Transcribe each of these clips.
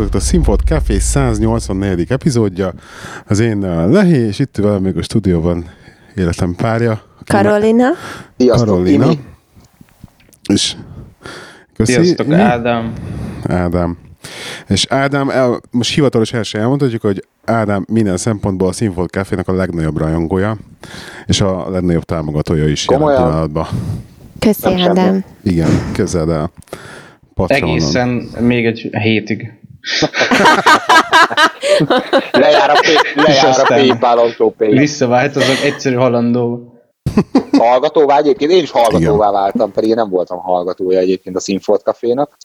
Hallgatók! A Színfolt Café 184. epizódja. Az én a Lehi, és itt velem még a stúdióban életem párja. Karolina. Sziasztok, Karolina. Imi. És köszi. Sziasztok, Imi. Ádám. Ádám. És Ádám, el, most hivatalos első elmondhatjuk, hogy Ádám minden szempontból a Színfolt Cafénak a legnagyobb rajongója, és a legnagyobb támogatója is jelen Komolyan? pillanatban. Köszi. Ádám. Igen, kezeld el. Patronon. Egészen még egy hétig. Lejár a, pay, lejár a PayPal autópay. Visszaváltozok egyszerű halandó. Hallgatóvá egyébként, én is hallgatóvá váltam, pedig én nem voltam hallgatója egyébként a Színfolt Cafénak,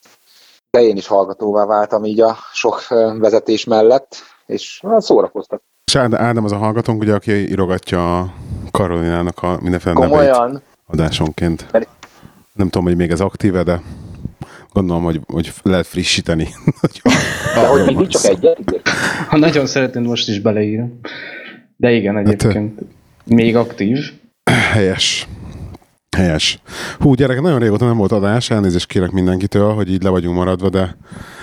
de én is hallgatóvá váltam így a sok vezetés mellett, és szórakoztak. És Ádám, az a hallgatónk, ugye, aki írogatja a Karolinának a mindenféle neveit Komolyan, adásonként. Pedig- Nem tudom, hogy még ez aktíve, de gondolom, hogy, hogy lehet frissíteni. de hogy mindig csak egyet. Ha nagyon szeretnéd, most is beleírom. De igen, egyébként még aktív. Helyes. Helyes. Hú, gyerek, nagyon régóta nem volt adás, elnézést kérek mindenkitől, hogy így le vagyunk maradva, de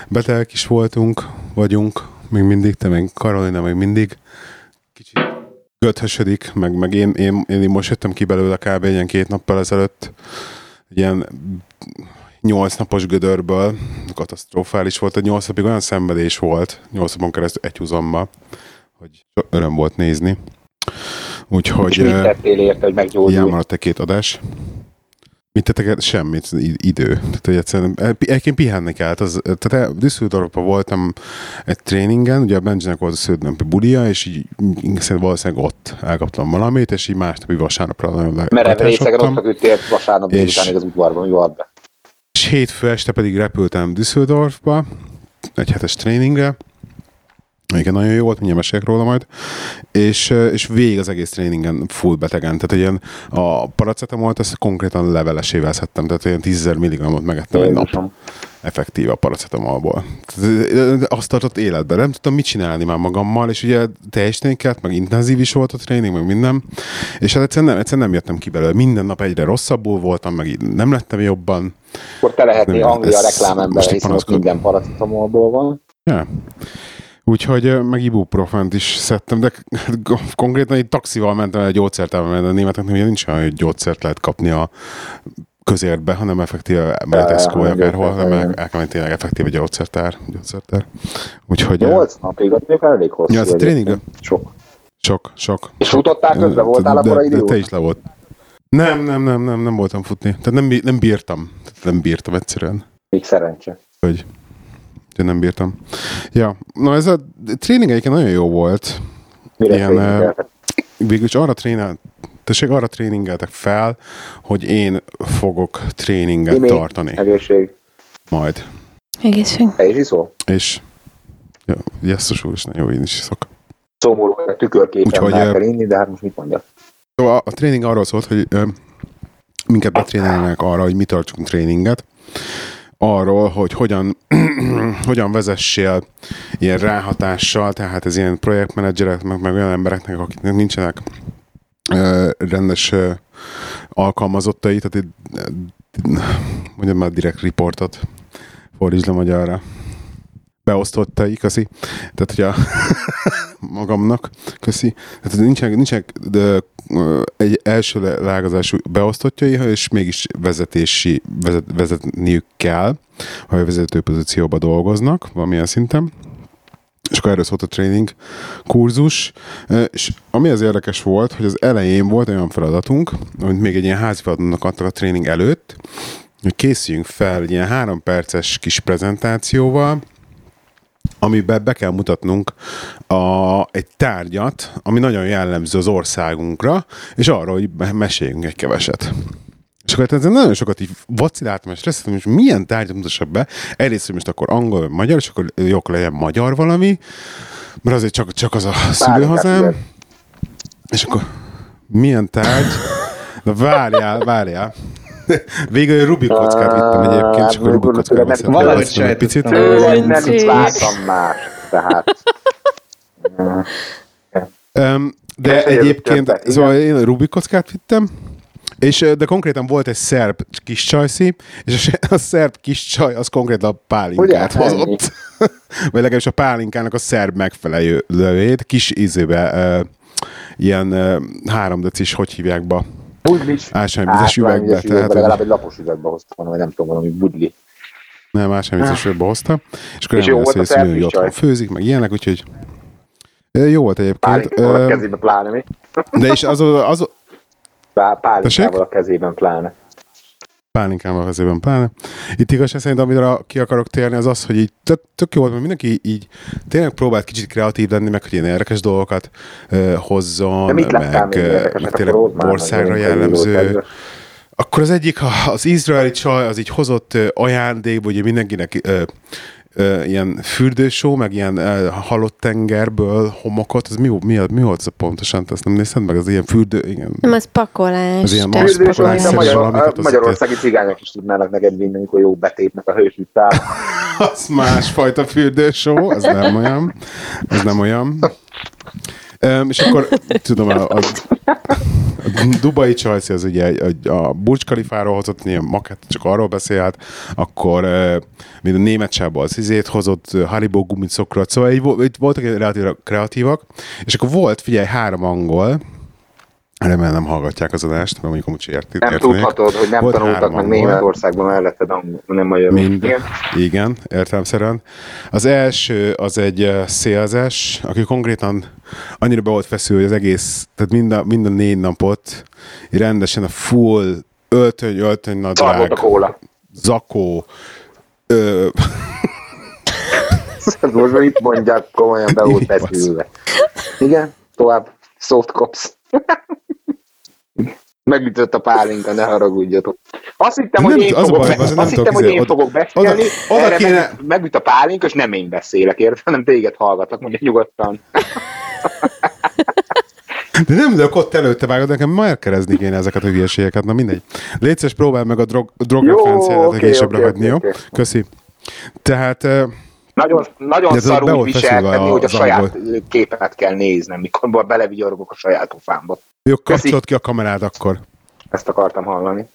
betegek is voltunk, vagyunk, még mindig, te meg Karolina még mindig. Kicsit göthösödik, meg, meg én, én, én, most jöttem ki belőle kb. ilyen két nappal ezelőtt, ilyen nyolc napos gödörből, katasztrofális volt, egy nyolc napig olyan szenvedés volt, nyolc napon keresztül egy húzomba, hogy öröm volt nézni. Úgyhogy... És mit tettél érte, hogy Ilyen meggyógyulj? maradt egy két adás. Mit tettek? Semmit, idő. Tehát, hogy egyszerűen, pi- egyébként pihenni kellett. Az, tehát el- Düsseldorfban voltam egy tréningen, ugye a Benjinek volt a sződnömpi bulia, és így szerintem valószínűleg ott elkaptam valamit, és így másnapi vasárnapra nagyon le- Merev részegen ott feküdtél vasárnap És- délutánig az udvarban, volt be? És hétfő este pedig repültem Düsseldorfba, egy hetes tréningre, igen, nagyon jó volt, mindjárt mesélek róla majd, és, és végig az egész tréningen full betegen, tehát ilyen a paracetamolt azt konkrétan levelesével szedtem, tehát ilyen 10 mg-ot megettem egy nap. Effektív a paracetamolból. Azt tartott életben, nem tudtam mit csinálni már magammal, és ugye teljesíteni kellett, meg intenzív is volt a tréning, meg minden, és hát egyszerűen nem, egyszerűen nem jöttem ki belőle. Minden nap egyre rosszabbul voltam, meg nem lettem jobban, Akkor te lehetnél Nem, Anglia ez- reklámember, most hiszen ott minden paracetamolból van. Ja. Úgyhogy meg ibuprofent is szedtem, de konkrétan egy taxival mentem egy gyógyszertárba, mert a németeknek ugye nincs olyan, hogy gyógyszert lehet kapni a közértbe, hanem effektíve a Ja, Tesco, ja, akárhol, hanem el, el kell menni tényleg effektíve gyógyszertár. gyógyszertár. Úgyhogy ö, 8 napig, az elég hosszú. Ja, ez a tréning. Sok. sok, sok. És futottál közben? Voltál de, akkor a de, de te is le volt. Nem, nem, nem, nem, nem voltam futni. Tehát nem, nem bírtam. Tehát nem bírtam egyszerűen. Még szerencse. hogy hogy nem bírtam. Ja, na ez a tréning egyébként nagyon jó volt. Mire Ilyen, tréningeltek? Végül is arra trénál, tessék, arra tréningeltek fel, hogy én fogok tréninget Imi, tartani Egészség. majd. Egészség. Is iszol? És ja, jesszus nagyon jó, én is iszok. Szomorú, hogy tükörképen Úgyhogy, kell inni, de hát most mit mondjak? Szóval a, a tréning arról szólt, hogy ö, minket betrénelnek arra, hogy mi tartsunk tréninget, arról, hogy hogyan, hogyan vezessél ilyen ráhatással, tehát ez ilyen projektmenedzserek, meg, meg olyan embereknek, akiknek nincsenek ö, rendes ö, alkalmazottai, tehát mondjam már direkt reportot, fordítsd le magyarra beosztottai, köszi. Tehát, hogy a magamnak, köszi. Tehát nincsenek, nincsenek de, egy első lágazású beosztottjai, és mégis vezetési, vezet, vezetniük kell, ha vezető pozícióba dolgoznak, valamilyen szinten. És akkor erről szólt a training kurzus, és ami az érdekes volt, hogy az elején volt olyan feladatunk, amit még egy ilyen házi feladatnak adtak a tréning előtt, hogy készüljünk fel egy ilyen három perces kis prezentációval, amiben be kell mutatnunk a, egy tárgyat, ami nagyon jellemző az országunkra, és arról, hogy me- meséljünk egy keveset. És akkor ezen nagyon sokat így vaciláltam, és stresszeltem, hogy milyen tárgyat mutassak be. Egyrészt, hogy most akkor angol vagy magyar, és akkor jó legyen magyar valami, mert azért csak, csak az a szülőhazám. És akkor milyen tárgy? Na várjál, várjál. Végül Rubik kockát vittem egyébként, és akkor Rubik kockát beszéltem valahogy picit. sejtettem. Tőled nem is vártam más, tehát. De egyébként, szóval én a Rubik kockát vittem, És, de konkrétan volt egy szerb kis csajszi, és a, a szerb kis csaj az konkrétan a pálinkát Ugye? hozott. Vagy legalábbis a pálinkának a szerb megfelelőjét, kis ízébe, uh, ilyen uh, három decis, hogy hívják be, Budlis. ásványvizes üvegbe. üvegbe, Tehát, legalább egy lapos üvegbe hoztam, vagy nem tudom, valami budli. nem, ásványvizes üvegbe hozta. És akkor És jó volt hogy a szerb otthon főzik, meg ilyenek, úgyhogy jó volt egyébként. Pálinkával a kezében pláne, mi? De és az, az, Tessék? Pálinkával a kezében pláne. Pálinkával vezében pláne. Itt igazság szerint, amire ki akarok térni, az az, hogy így tök, tök jó volt, mert mindenki így tényleg próbált kicsit kreatív lenni, meg hogy ilyen érdekes dolgokat uh, hozzon, De mit meg, meg tényleg országra jellemző. Akkor az egyik, a- az izraeli csaj, az így hozott ajándékba, ugye mindenkinek ö, ilyen fürdősó, meg ilyen ö, halott tengerből homokot, az mi, mi, mi volt ez pontosan? Te Azt nem nézted meg? Az ilyen fürdő, igen. Nem, az pakolás. Az ilyen tehát- Azt Fürdős, pakolás amit a, magyar, a magyarországi cigányok is tudnának neked vinni, amikor jó betépnek a hősüttel. az másfajta fürdősó, az nem olyan. Ez nem olyan. Um, és akkor tudom, a, a, a Dubai Chelsea az ugye egy- a Burj Khalifáról hozott ilyen makett, csak arról beszélt, akkor uh, mint a német csába az izét hozott, Haribo gumicokrot, szóval így, így voltak relatív kreatívak, és akkor volt, figyelj, három angol, remélem nem hallgatják az adást, mert mondjuk amúgy értik. Nem értenék. tudhatod, hogy nem Volt tanultak meg. Németországban melletted, nem magyarul. Mind, Igen. igen, értelemszerűen. Az első az egy szélzes, aki konkrétan annyira be volt feszül, hogy az egész, tehát mind a, mind a négy napot rendesen a full öltöny, öltöny nadrág, zakó, ö, Most már itt mondják, komolyan be volt Így beszélve. Igen, tovább. Soft cops. Megütött a pálinka, ne haragudjatok. Azt hittem, Nem, hogy én az a fogok, baj, be, az azt hittem, hogy izé- én oda- fogok beszélni, oda- oda erre kéne- megüt, megüt a pálinka, és nem én beszélek, érted, hanem téged hallgatlak, mondja nyugodtan. de nem, de ott előtte vágod, nekem ma elkerezni kéne ezeket a hülyeségeket, na mindegy. Légy szíves, próbálj meg a drog, Jó, drogreferenciádat oké, későbbre oké, hagyni, jó? oké, oké. Köszi. Tehát Nagyon, nagyon szarul viselkedni, hogy a az saját képemet kell néznem, mikor belevigyorogok a saját ufámba. Jó, Köszi. kapcsolod ki a kamerád akkor. Ezt akartam hallani.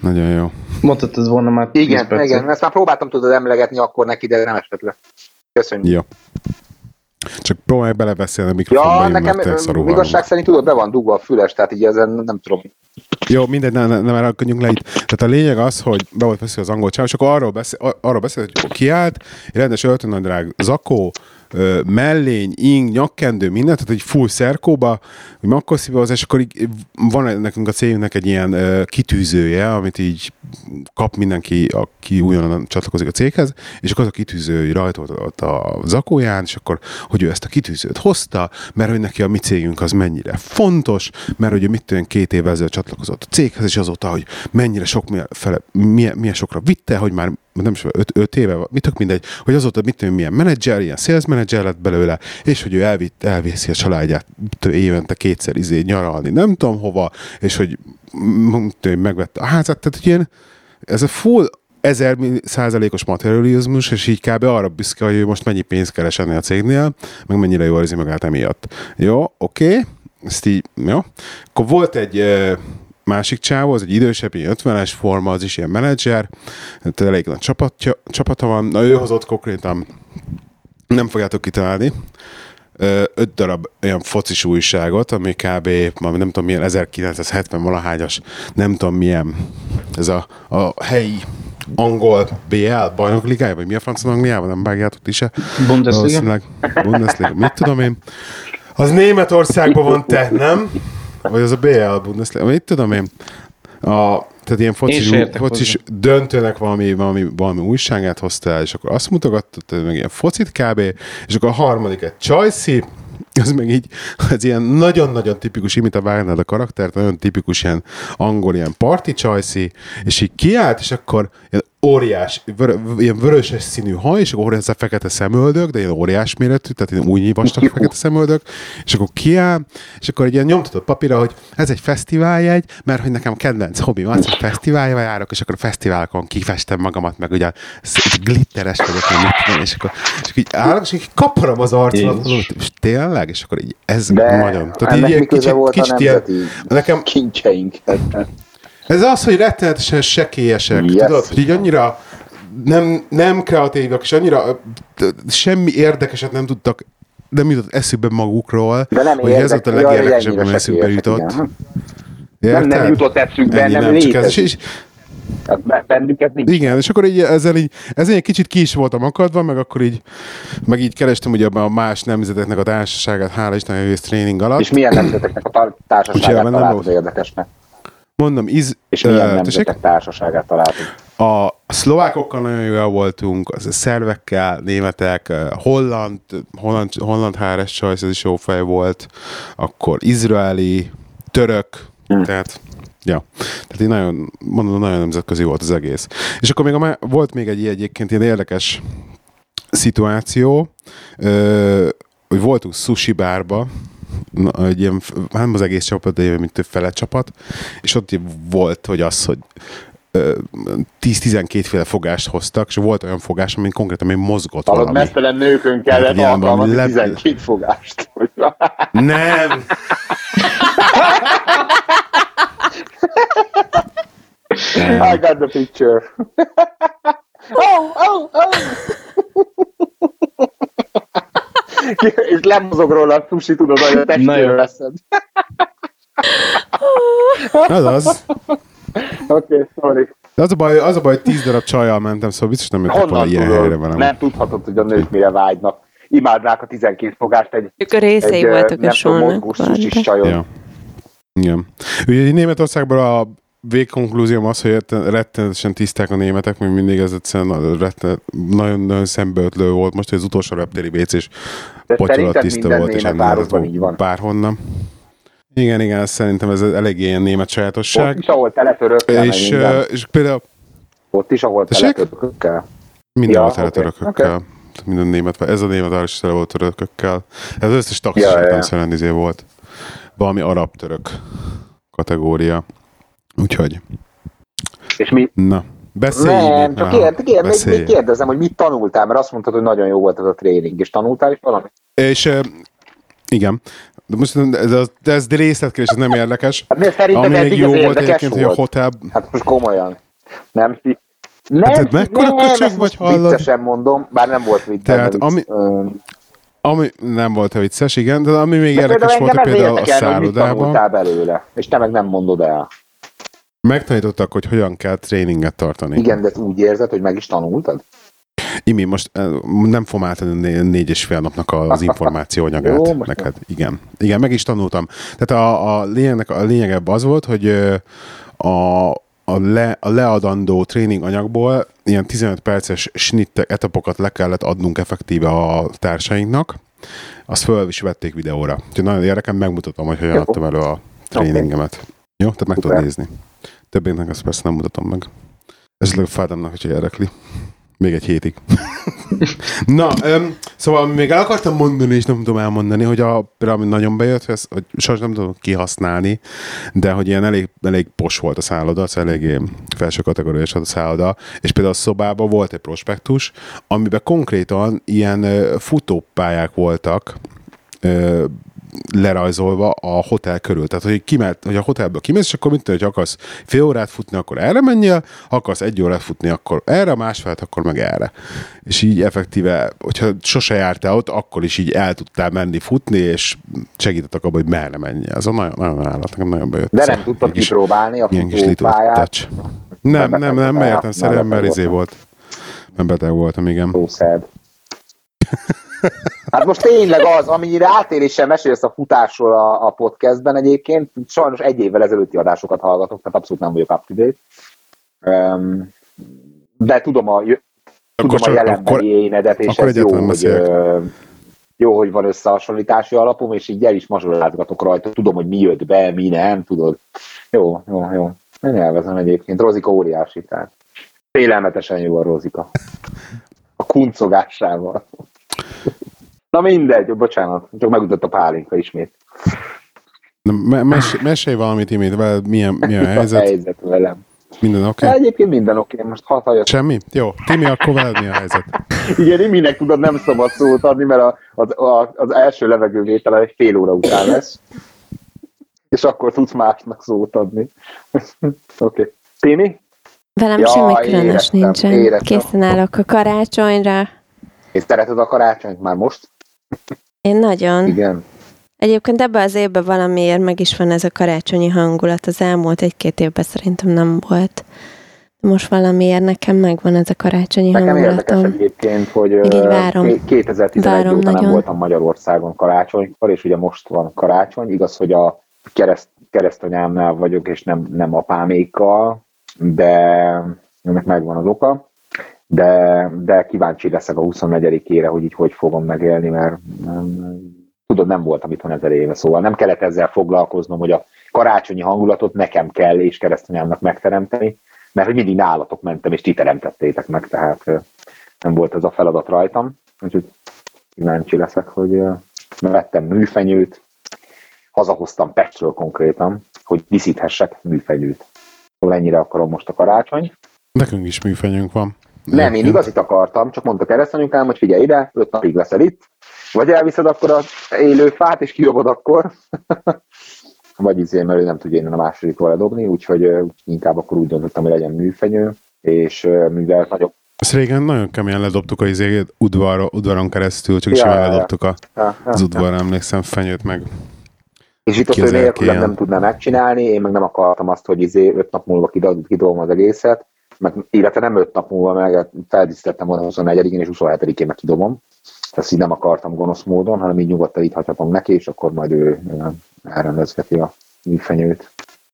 Nagyon jó. Mondhatod volna már 10 Igen, percet. igen, ezt már próbáltam tudod emlegetni akkor neki, de nem esett le. Köszönjük. Jó. Csak próbálj belebeszélni a mikrofonba, Ja, én, mert nekem igazság hallom. szerint tudod, be van dugva a füles, tehát így ezen nem tudom. Jó, mindegy, ne, ne, nem elakadjunk le itt. Tehát a lényeg az, hogy be volt beszél az angol csáv, és akkor arról beszél, arról beszél hogy kiállt, rendes öltönadrág, zakó, ö, mellény, ing, nyakkendő, mindent, tehát egy full szerkóba, hogy makkosziba az, és akkor így van nekünk a cégünknek egy ilyen kitűzője, amit így kap mindenki, aki újonnan csatlakozik a céghez, és akkor az a kitűző rajta volt ott a zakóján, és akkor, hogy ő ezt a kitűzőt hozta, mert hogy neki a mi cégünk az mennyire fontos, mert hogy ő mit tudom, két évvel ezelőtt csatlakozott a céghez, és azóta, hogy mennyire sok, milyen, fele, milyen, milyen sokra vitte, hogy már nem is öt, éve, mit tök mindegy, hogy azóta mit tudom, milyen menedzser, ilyen sales menedzser lett belőle, és hogy ő elvitt, elviszi a családját évente kétszer izé nyaralni, nem tudom hova, és hogy tudom, megvette a házat, tehát hogy ilyen, ez a full ezer százalékos materializmus, és így kb. arra büszke, hogy ő most mennyi pénzt keres ennél a cégnél, meg mennyire jól érzi magát emiatt. Jó, oké, okay. ezt így, jó. Akkor volt egy másik csávó, az egy idősebb, ilyen 50-es forma, az is ilyen menedzser, tehát elég nagy csapatja, csapata van, na ő hozott konkrétan, nem fogjátok kitalálni, öt darab olyan focis újságot, ami kb. nem tudom milyen 1970 valahányas, nem tudom milyen, ez a, a helyi angol BL bajnok ligája, vagy mi a francia Angliában, nem vágjátok ti se? Bundesliga? Bundesliga, mit tudom én. Az Németországban van te, nem? Vagy az a BL Bundesliga, mit tudom én. A, tehát ilyen focis, focis döntőnek valami, valami, valami újságát hozta el, és akkor azt mutogatott, ez meg ilyen focit kb. És akkor a harmadik egy Csajci, az meg így, az ilyen nagyon-nagyon tipikus, imita vágnád a karaktert, nagyon tipikus ilyen angol, ilyen party csajszi, és így kiállt, és akkor ilyen óriás, vör, ilyen vöröses színű haj, és akkor ez a fekete szemöldök, de ilyen óriás méretű, tehát ilyen új vastag fekete szemöldök, és akkor kiáll, és akkor egy ilyen nyomtatott papírra, hogy ez egy fesztiváljegy, mert hogy nekem kedvenc hobbim az, hogy fesztiválja járok, és akkor a fesztiválokon kifestem magamat, meg ugye glitteres vagyok, meg mit tudom, és akkor, és akkor így állok, és így kaparom az arcomat, mondom, és tényleg, és akkor így ez De nagyon. Tehát így, köze kicsit, volt kicsit a ilyen, nekem, kincseink? Ez az, hogy rettenetesen sekélyesek, Yes. tudod, hogy így annyira nem, nem kreatívak, és annyira semmi érdekeset nem tudtak nem jutott eszükbe magukról, De nem hogy ez volt a érdekes, legérdekesebb, ami eszükbe jutott. igen. Nem, nem jutott eszükbe, Ennyi, nem, csak ez, és, és, Hát be- Bennük ez nincs. igen, és akkor így ezzel így, ezzel egy kicsit ki is voltam akadva, meg akkor így, meg így kerestem ugye a más nemzeteknek a társaságát, hála Isten, egész tréning alatt. És milyen nemzeteknek a társaságát nem találtad érdekesnek? Mondom, iz, És milyen tessék? nemzetek társaságát találtad? A szlovákokkal nagyon jól voltunk, az a szervekkel, németek, holland, holland, holland HRS Choice, ez is jó fej volt, akkor izraeli, török, Hm. tehát Ja, tehát így nagyon, mondom, nagyon nemzetközi volt az egész. És akkor még a, volt még egy egyébként ilyen érdekes szituáció, ö, hogy voltunk sushi bárba, egy ilyen, hát nem az egész csapat, de ilyen, mint több fele csapat, és ott volt, hogy az, hogy ö, 10-12 féle fogást hoztak, és volt olyan fogás, ami konkrétan még mozgott Hallod, valami. mesztelen nőkön Hát, kellett ilyen alkalmazni valami lep- 12 fogást. Nem! I got the picture. oh, oh, oh. És lemozog róla a sushi, tudod, hogy a testére veszed. Az az. Oké, okay, sorry. De az a baj, az a baj, hogy 10 darab csajjal mentem, szóval biztos nem jöttek volna ilyen helyre velem. Nem tudhatod, hogy a nők mire vágynak. Imádnák a 12 fogást egy, Ők a részei egy voltak a nem tudom, mozgós csajon. Ja. Igen. Ugye Németországban a végkonklúzióm az, hogy retten- rettenetesen tiszták a németek, még mindig ez egyszerűen retten- nagyon-nagyon szembeötlő volt. Most, hogy az utolsó reptéri WC-s De potyolat tiszta volt, és városban lehetett így van. Bárhonnan. Igen, igen, szerintem ez eléggé ilyen német Ott sajátosság. is, ahol teletörökkel, És, és, minden. és például Ott is, ahol Tessék? teletörökkel. Mindenhol Ja, tele oké, törökökkel. Minden német, ez a német is tele volt törökökkel. Ez az összes taxis Ja, ja, volt. Valami arab-török kategória. Úgyhogy, És mi, na, beszélj nem, még. csak kérd, kérd, még, beszélj. még kérdezem, hogy mit tanultál, mert azt mondtad, hogy nagyon jó volt ez a tréning, és tanultál is valamit? És igen, de most ez, ez, de ez részletkérdés, ez nem érdekes. Hát miért szerinted Ami még jó volt egyébként, hogy a volt? hotel... Hát most komolyan. Nem, nem, Hát mekkora nem, köcsög ezt vagy, hallod? Viccesen mondom, bár nem volt vicc. Tehát ami- vicc. Ö, Ami nem volt a vicces, igen, de ami még de érdekes volt, például a szállodában. belőle, és te meg nem mondod el. Megtanítottak, hogy hogyan kell tréninget tartani. Igen, de úgy érzed, hogy meg is tanultad? Imi, most eh, nem fogom átadni né- négy és fél napnak az információ anyagát Jó, neked. Igen. Igen, meg is tanultam. Tehát a, a, lényegnek, a lényegebb az volt, hogy a, a, le, a leadandó tréning anyagból ilyen 15 perces snittek, etapokat le kellett adnunk effektíve a társainknak. Azt föl is vették videóra. Úgyhogy nagyon érdekel, megmutatom, hogy hogyan Jó. adtam elő a tréningemet. Jó, tehát meg Szuper. tudod nézni. Többének ezt persze nem mutatom meg. Esetleg fádámnak, hogyha érdekli. Még egy hétig. Na, öm, szóval még el akartam mondani, és nem tudom elmondani, hogy a, ami nagyon bejött, hogy, ezt, hogy sajnos nem tudom kihasználni, de hogy ilyen elég, elég pos volt a szálloda, szóval eléggé felső kategóriás volt a szálloda, és például a szobában volt egy prospektus, amiben konkrétan ilyen futópályák voltak, lerajzolva a hotel körül. Tehát, hogy, kimert, hogy a hotelből kimész, és akkor tudod, hogy akarsz fél órát futni, akkor erre menjél, akarsz egy órát futni, akkor erre, másfelet, akkor meg erre. És így effektíve, hogyha sose jártál ott, akkor is így el tudtál menni futni, és segítettek abban, hogy merre menjél. Ez a nagyon, nagyon állat, nekem nagyon bejött. De Szóval nem tudtad kipróbálni a Ilyen kis touch. Nem, nem, nem, nem, értem, voltál. szerint, mert izé volt. Nem beteg voltam, igen. Sad. Hát most tényleg az, amennyire átéléssel mesélsz a futásról a, a podcastben egyébként, sajnos egy évvel ezelőtti adásokat hallgatok, tehát abszolút nem vagyok up to date. Um, de tudom a, tudom a csak- jelenbeli énedet, és akkor ez jó hogy, jó, hogy van összehasonlítási alapom, és így el is mazsolázgatok rajta. Tudom, hogy mi jött be, mi nem, tudod. Jó, jó, jó. Én elvezem egyébként. Rozika óriási, tehát Félelmetesen jó a Rózika. A kuncogásával. Na mindegy, bocsánat, csak megütött a pálinka ismét. Na, me- mes- mesélj valamit, Imét, veled milyen, milyen a a helyzet? helyzet velem. Minden oké? Okay. Egyébként minden oké, okay. most hat hajat. Semmi? Jó. Timi, akkor veled mi a helyzet? Igen, Iminek tudod nem szabad szót adni, mert a, az, a, az első levegővétel egy fél óra után lesz. És akkor tudsz másnak szót adni. oké. Okay. Timi? Velem Ja, semmi különös éreztem, nincsen. éreztem. Készen állok a karácsonyra. És szereted a karácsonyt már most? Én nagyon. Igen. Egyébként ebben az évben valamiért meg is van ez a karácsonyi hangulat. Az elmúlt egy-két évben szerintem nem volt. Most valamiért nekem megvan ez a karácsonyi Nekem érdekes hangulatom. egyébként, hogy Még így várom. ké- 2011 Várom óta nem nagyon. voltam Magyarországon karácsonykor, és ugye most van karácsony. Igaz, hogy a kereszt, keresztanyámnál vagyok, és nem, nem apámékkal, de ennek megvan az oka. De, de kíváncsi leszek a 24-ére, hogy így hogy fogom megélni, mert nem, tudod, nem voltam itthon ezer éve, szóval nem kellett ezzel foglalkoznom, hogy a karácsonyi hangulatot nekem kell és keresztanyámnak megteremteni, mert hogy mindig nálatok mentem, és ti teremtettétek meg, tehát nem volt ez a feladat rajtam. Úgyhogy kíváncsi leszek, hogy vettem műfenyőt, hazahoztam Pestről konkrétan, hogy díszíthessek műfenyőt. Szóval ennyire akarom most a karácsony. Nekünk is műfenyőnk van. Nem, én igazit akartam, csak mondta keresztanyukám, hogy figyelj ide, öt napig leszel itt, vagy elviszed akkor az élő fát, és kidobod akkor, vagy izé, mert ő nem tudja innen a másodikról ledobni, úgyhogy inkább akkor úgy döntöttem, hogy legyen műfenyő, és mivel nagyobb... Ezt régen nagyon keményen ledobtuk a izé, udvar, udvaron keresztül, csak is Ja, ja, ja, ja. ledobtuk a, Ja, ja, az ja. udvarra, emlékszem, fenyőt meg. És itt az erkélyen? nem tudná megcsinálni, én meg nem akartam azt, hogy izé öt nap múlva kidobom az egészet, meg, illetve nem öt nap múlva, meg feldíszítettem volna 24-én és 27-én meg kidobom. Ezt így nem akartam gonosz módon, hanem így nyugodtan itt hagyhatom neki, és akkor majd ő elrendezgeti a műfenyőt.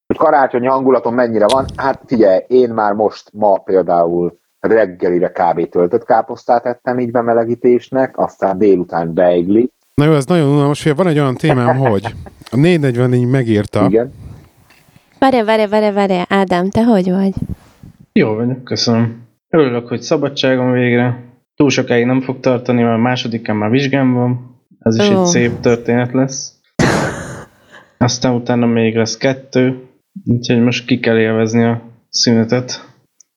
Hogy karácsonyi hangulatom mennyire van? Hát figyelj, én már most, ma például reggelire kb. töltött káposztát ettem így bemelegítésnek, aztán délután beigli, Na jó, ez nagyon unalmas, van egy olyan témám, hogy a 444 megírta, igen. Várj, várj, várj, várj, Ádám, te hogy vagy? Jó vagyok, köszönöm. Örülök, hogy szabadságom végre. Túl sokáig nem fog tartani, mert a másodikán már vizsgám van. Ez is Ó. egy szép történet lesz. Aztán utána még lesz kettő. Úgyhogy most ki kell élvezni a szünetet,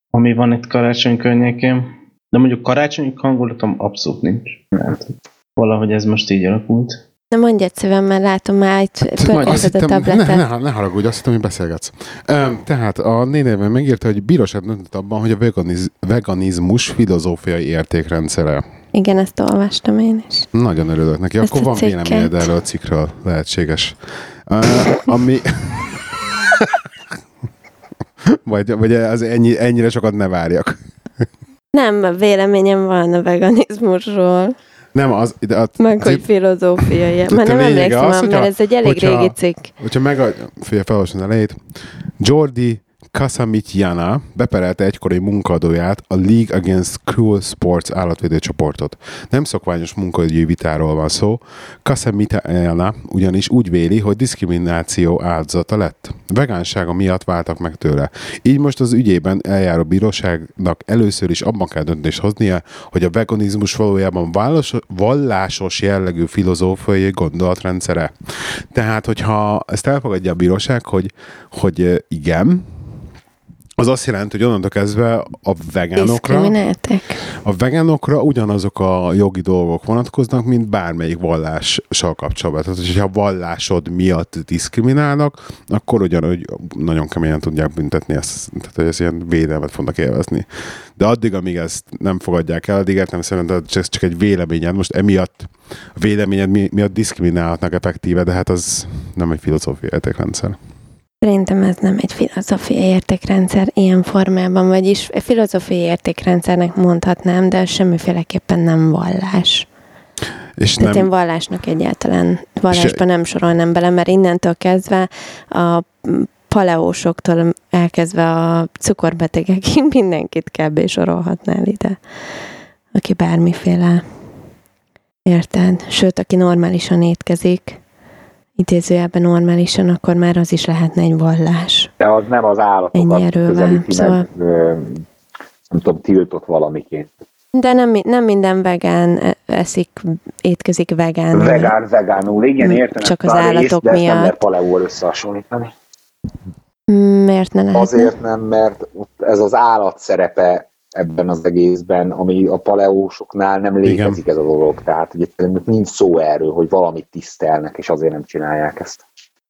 ami van itt karácsony környékén. De mondjuk karácsonyi hangulatom abszolút nincs. Mert valahogy ez most így alakult. Na mondj egy szívem, mert látom már itt pörgeted a hittem, ne, tabletet. ne, ne haragudj, azt hittem, hogy beszélgetsz. Tehát a 444 megírta, hogy bíróság döntött abban, hogy a veganiz, veganizmus filozófiai értékrendszere. Igen, ezt olvastam én is. Nagyon örülök neki. Ezt Akkor van véleményed erről a cikkről, lehetséges. Uh, ami... vagy, vagy az ennyi, ennyire sokat ne várjak. Nem, véleményem van a veganizmusról, Nem, az... De a, meg hogy filozófiai. Már a nem emlékszem, az, az, hogyha- mert ez egy elég hogyha- régi cikk. Hogyha meg a... Figyelj, felolvasom az elejét. Jordi Kasamitjana beperelte egykori munkadóját a League Against Cruel Sports állatvédő csoportot. Nem szokványos munkaügyi vitáról van szó. Kasamitjana ugyanis úgy véli, hogy diszkrimináció áldozata lett. Vegánsága miatt váltak meg tőle. Így most az ügyében eljáró bíróságnak először is abban kell döntést hoznia, hogy a veganizmus valójában vallásos, vallásos jellegű filozófiai gondolatrendszere. Tehát, hogyha ezt elfogadja a bíróság, hogy, hogy igen, az azt jelenti, hogy onnantól kezdve a vegánokra, a vegánokra ugyanazok a jogi dolgok vonatkoznak, mint bármelyik vallással kapcsolatban. Tehát, hogyha vallásod miatt diszkriminálnak, akkor ugyanúgy nagyon keményen tudják büntetni ezt. Tehát, hogy ez ilyen védelmet fognak élvezni. De addig, amíg ezt nem fogadják el, addig értem szerintem ez csak egy véleményed. Most emiatt a véleményed mi- miatt diszkriminálhatnak effektíve, de hát az nem egy filozófiai értékrendszer. Szerintem ez nem egy filozófiai értékrendszer ilyen formában, vagyis filozófiai értékrendszernek mondhatnám, de semmiféleképpen nem vallás. És Tehát nem, én vallásnak egyáltalán vallásban nem sorolnám bele, mert innentől kezdve a paleósoktól elkezdve a cukorbetegekig mindenkit kb. sorolhatnál ide, aki bármiféle érted? Sőt, aki normálisan étkezik, idézőjelben normálisan, akkor már az is lehetne egy vallás. De az nem az állatokat Ennyi erővel, szóval- meg, nem tudom, tiltott valamiként. De nem, nem minden vegán eszik, étkezik vegán. Vegán, vegánul, igen, Mm, értem. csak az a részt, állatok de nem miatt. lehet paleóval összehasonlítani. Miért ne lehetne? Azért nem, mert ott ez az állat szerepe ebben az egészben, ami a paleósoknál nem létezik ez a dolog. Tehát hogy egyszerűen nincs szó erről, hogy valamit tisztelnek, és azért nem csinálják ezt.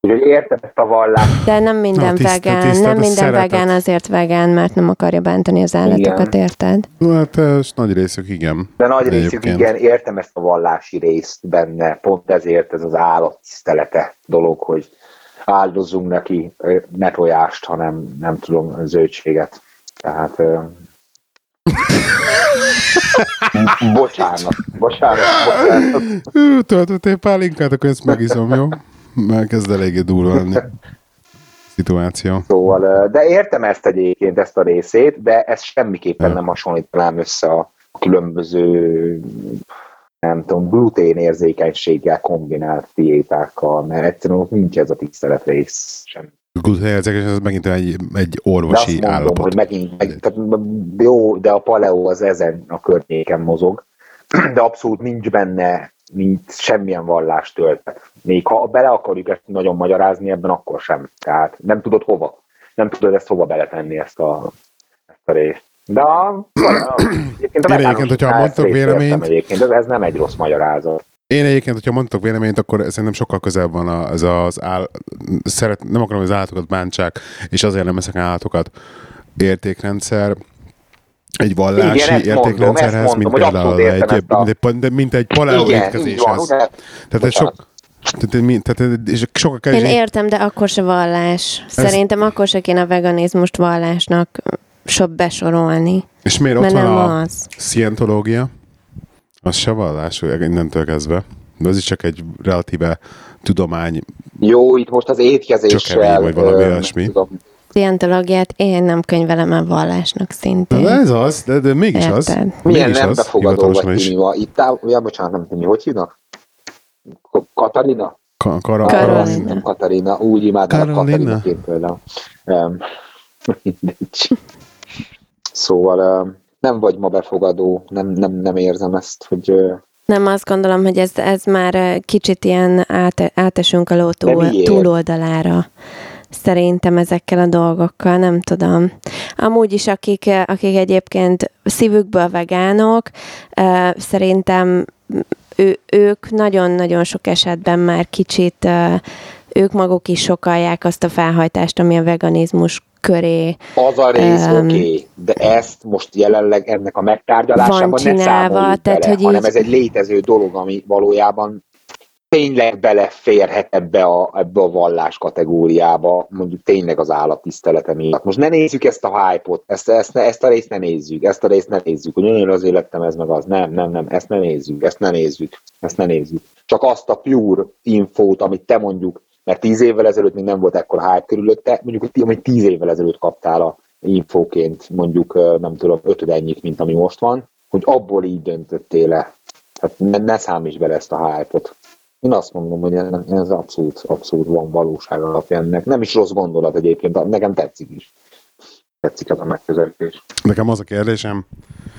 Úgyhogy értem ezt a vallást. De nem minden tiszta- vegán, tisztelt nem minden szeretet. vegán azért vegán, mert nem akarja bántani az állatokat, Igen. érted? Hát ez nagy részük igen. De nagy részük igen, értem ezt a vallási részt benne, pont ezért ez az állattisztelete dolog, hogy áldozzunk neki ne tojást, hanem nem tudom, zöldséget. Tehát bocsánat, bocsánat, bocsánat. Töltöttél pálinkát, akkor ezt megizom, jó? Mert kezd eléggé durva lenni. Szituáció. Szóval, de értem ezt egyébként, ezt a részét, de ezt semmiképpen nem hasonlítanám össze a különböző nem tudom, gluténérzékenységgel kombinált diétákkal, mert egyszerűen ott nincs ez a tisztelet rész sem. Gluténérzékeny, ez megint egy, egy De orvosi azt mondom, állapot. hogy megint, meg, tehát jó, de a paleo az ezen a környéken mozog, de abszolút nincs benne nincs semmilyen vallás töltet. Még ha bele akarjuk ezt nagyon magyarázni, ebben akkor sem. Tehát nem tudod hova. Nem tudod ezt hova beletenni, ezt a, ezt a részt. De a, egyébként Én egyébként, hogyha mondtok véleményt- Egyébként, ez nem egy rossz magyarázat. Én egyébként, hogyha mondtok véleményt, akkor szerintem sokkal közelebb van a- ez az áll... Szeret, nem akarom, hogy az állatokat bántsák, és azért nem eszek állatokat értékrendszer, egy vallási Igen, mondom, értékrendszerhez, mint mondom, hogy például egy, mint egy, de mint egy paleo étkezéshez. Tehát ez sok, tehát, mi- tehát, és sokkal Én kevésbé... értem, de akkor se vallás. Szerintem akkor se kéne a veganizmust vallásnak so besorolni. És miért ott Mert van a az. szientológia? Az se vallás, hogy innentől kezdve. De az is csak egy relatíve tudomány. Jó, itt most az étkezéssel... Csökevény, vagy valami olyasmi. Szientológiát én nem könyvelem el vallásnak De szintén. ez az, de, de mégis az. Érted? Milyen Mégis nem az, befogadó vagy is. Timi ma. Itt áll, ja, bocsánat, nem Timi, hogy hívnak? Katarina? Ka- kara, Karolina. Katarina, úgy például. Um, mindegy. Szóval um, nem vagy ma befogadó, nem, nem, nem érzem ezt, hogy Nem, azt gondolom, hogy ez, ez már kicsit ilyen át, átesünk a ló túl, túloldalára. Szerintem ezekkel a dolgokkal, nem tudom. Amúgy is, akik, akik egyébként szívükből vegánok, szerintem ő, ők nagyon-nagyon sok esetben már kicsit, ők maguk is sokalják azt a felhajtást, ami a veganizmus köré az a rész Em, oké, okay, de ezt most jelenleg ennek a megtárgyalásában Van ne csinálva, számoljuk tehát, bele, hogy hanem így- ez egy létező dolog, ami valójában tényleg beleférhet ebbe a, ebbe a vallás kategóriába, mondjuk tényleg az állattisztelete miatt. Most ne nézzük ezt a hype-ot, ezt, ezt, ne, ezt a részt ne nézzük, ezt a részt ne nézzük, hogy olyan az életem ez meg az. Nem, nem, nem, ezt ne nézzük, ezt ne nézzük, ezt ne nézzük. Csak azt a pure infót, amit te mondjuk, mert tíz évvel ezelőtt még nem volt ekkor hype körülötte, mondjuk, amit tíz évvel ezelőtt kaptál a infóként, mondjuk, nem tudom, ötöd ennyit, mint ami most van, hogy abból így döntöttél le. Tehát ne, ne számíts bele ezt a hype-ot. Én azt mondom, hogy ez abszolút, abszolút van valóság alapján. ennek. Nem is rossz gondolat egyébként, nekem tetszik is. Tetszik ez a megközelítés. Nekem az a kérdésem,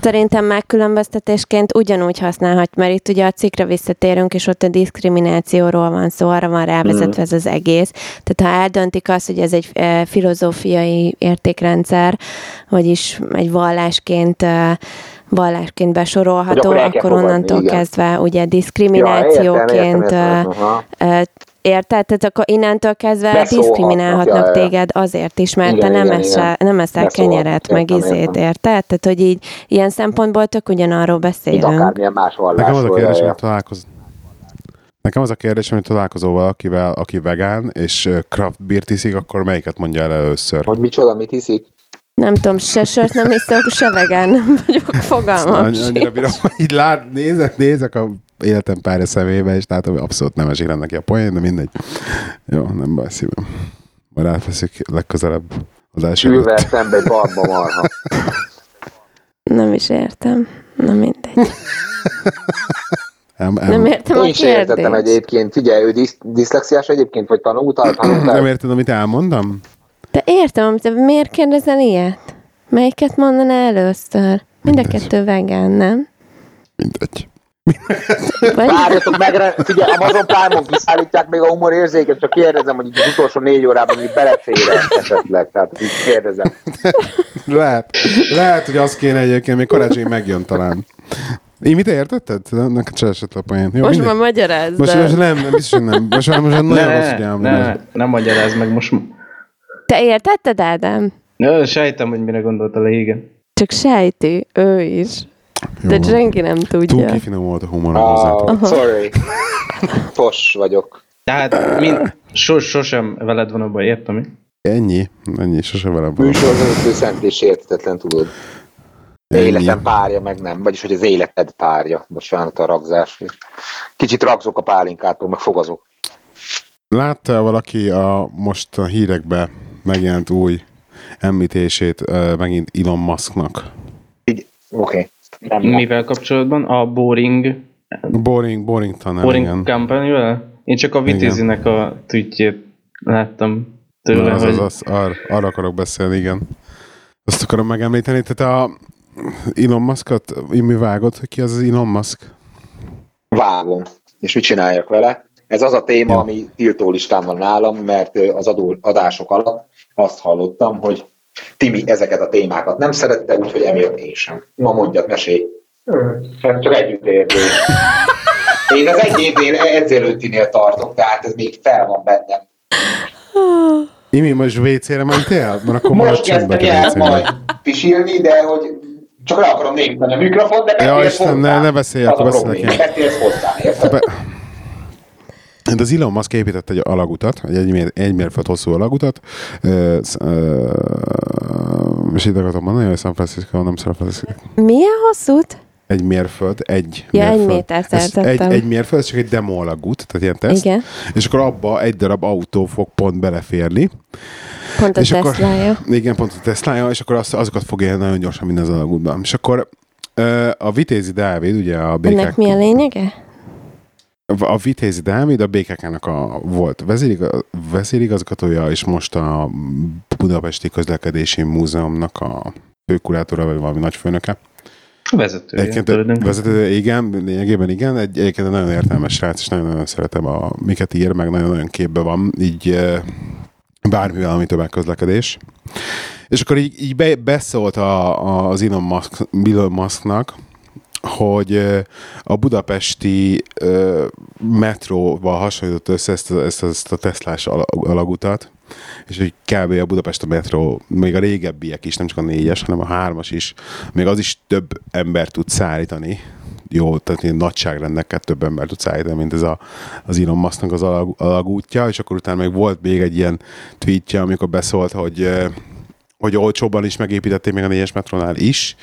Szerintem megkülönböztetésként ugyanúgy használhat, mert itt ugye a cikkre visszatérünk, és ott a diszkriminációról van szó, arra van rávezetve ez az egész. Tehát ha eldöntik azt, hogy ez egy e, filozófiai értékrendszer, vagyis egy vallásként e, vallásként besorolható, Hogy akkor akkor fogadni, onnantól igen. kezdve ugye Ja, diszkriminációként értem, e, értem, aha. e, Érted? Tehát akkor innentől kezdve diszkriminálhatnak téged azért is, mert Igen, te nem, igen, esel, igen. nem eszel kenyeret, meg értem, izét, értem. érted? Tehát, hogy így ilyen szempontból tök ugyanarról beszélünk. akármilyen más nekem az a vallásról. ja, hogy találkoz... Nekem az a kérdésem, hogy találkozol valakivel, aki vegán, és craft beer iszik, akkor melyiket mondja el először? Hogy micsoda, mit hiszik? Nem tudom, se sört nem hiszek, se vegán nem vagyok, fogalmam Annyi- Annyira bírom, hogy így lát, nézek, nézek a életem párja szemébe, és látom, hogy abszolút nem esik neki a poén, de mindegy. Jó, nem baj szívem. Majd átveszik legközelebb az első előtt. szembe egy barba marha. Nem is értem. Na mindegy. Nem, Nem értem a Én sem értettem kérdést. egyébként. Figyelj, ő disz, diszlexiás egyébként, vagy tanultál? tanultál? nem érted, amit elmondom? De értem, de miért kérdezel ilyet? Melyiket mondaná először? Mind a kettő vegán, nem? Mindegy. Várjatok meg, figyelj, Amazon Prime-on kiszállítják még a humor érzéket, csak kérdezem, hogy így az utolsó négy órában így belefér esetleg, tehát így kérdezem. Lehet, lehet, hogy az kéne egyébként, még karácsony megjön talán. Én mit értetted? Neked se esett a poén. Jó, Most mindegy. már magyarázd most, most nem, nem, biztos, hogy nem. Most már most nagyon rossz ne, figyelmem. ne, ne, nem magyarázz meg most. Te értetted, Ádám? Ja, sejtem, hogy mire gondolt a igen. Csak sejti, ő is. Jó De senki nem Túl tudja. kifinom a humor. Oh, sorry. Fos vagyok. Tehát mind, sos, sosem veled van abban, értem mi? Ennyi, ennyi, sose velem van. Műsorvezető szent és értetetlen, tudod. Ennyi. Életem párja, meg nem. Vagyis, hogy az életed párja. Bocsánat a ragzás. Kicsit ragzok a pálinkától, meg fogazok. Látta valaki a most a hírekbe megjelent új említését megint Elon Musknak? Így, oké. Okay. Nem, Mivel kapcsolatban? A Boring, Boring, Boring tanár, Boring igen. Company-vel? Én csak a Vitézinek a tweetjét láttam tőle, Na, az, hogy az, az, ar, arra akarok beszélni, igen. Azt akarom megemlíteni, tehát a Elon Muskot, mi vágod, hogy ki az az Elon Musk? vágom. És mit csináljak vele? Ez az a téma, Ja. ami tiltó listán van nálam, mert az adó, adások alatt azt hallottam, hogy Timi ezeket a témákat nem szerette, úgyhogy emiatt én sem. Ma mondjad, mesélj. Nem csak együtt érzés. Én az egy évén edzelőttinél tartok, tehát ez még fel van bennem. Imi, most WC-re mentél? Mert akkor Most csendbe kezdtem kell majd pisilni, de hogy csak le akarom nézni a mikrofon, de Ja, beszélsz Isten, ne- hozzá. ne beszélj, akkor a beszélek én. Beszélsz hozzá, érted? Be... De az Elon Musk épített egy alagutat, egy egy, mér, egy mérföld hosszú alagutat, ö, ö, és itt akartam mondani, hogy San Francisco, nem San Francisco. Milyen hosszút? Egy mérföld, egy Ja, egy mérföld. métert Ez egy, egy mérföld, ez csak egy demo alagút, tehát ilyen teszt. Igen. És akkor abba egy darab autó fog pont beleférni. Pont a és akkor, Teslája. igen, pont a Teslája, és akkor azt, azokat fogja nagyon gyorsan minden az alagútban. És akkor a Vitézi Dávid, ugye a békák... Ennek mi a lényege? A Vitézi Dávid a BKK-nak a volt vezériga- vezérigazgatója, és most a Budapesti Közlekedési Múzeumnak a főkurátora, vagy valami nagyfőnöke. vezetője. Egyébként vezető, igen, lényegében igen, egy, egyébként egy nagyon értelmes srác, és nagyon-nagyon szeretem, a, miket ír, meg nagyon-nagyon képbe van, így bármivel, ami tömegközlekedés. És akkor így, így be, beszólt a, a, az Elon, Musk, Elon Musknak, hogy a budapesti metróval hasonlított össze ezt, ezt, ezt a Teslás ala- alagutat, és hogy kb. a Budapest a metró, még a régebbiek is, nem csak a négyes, hanem a hármas is, még az is több ember tud szállítani. Jó, tehát ilyen nagyságrendekkel több ember tud szállítani, mint ez a, az Elon Musknak az alag, alagútja, és akkor utána még volt még egy ilyen tweetje, amikor beszólt, hogy hogy olcsóbban is megépítették még a négyes metrónál is,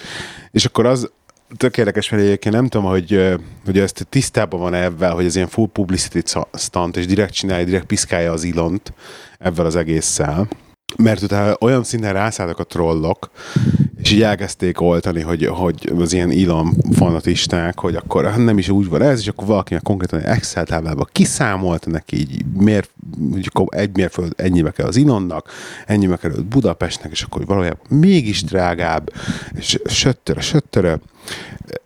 és akkor az tök érdekes, mert egyébként nem tudom, hogy, hogy ezt tisztában van ebben, hogy ez ilyen full publicity stunt, és direkt csinálja, direkt piszkálja az ilont ebben az egésszel. Mert utána olyan szinten rászálltak a trollok, és így elkezdték oltani, hogy, hogy az ilyen Elon fanatisták, hogy akkor nem is úgy van ez, és akkor valakinek konkrétan egy Excel táblába kiszámolta neki, így miért, hogy akkor egy mérföld ennyibe kell az Ilonnak, ennyibe került Budapestnek, és akkor valójában mégis drágább, és söttöre, söttöre.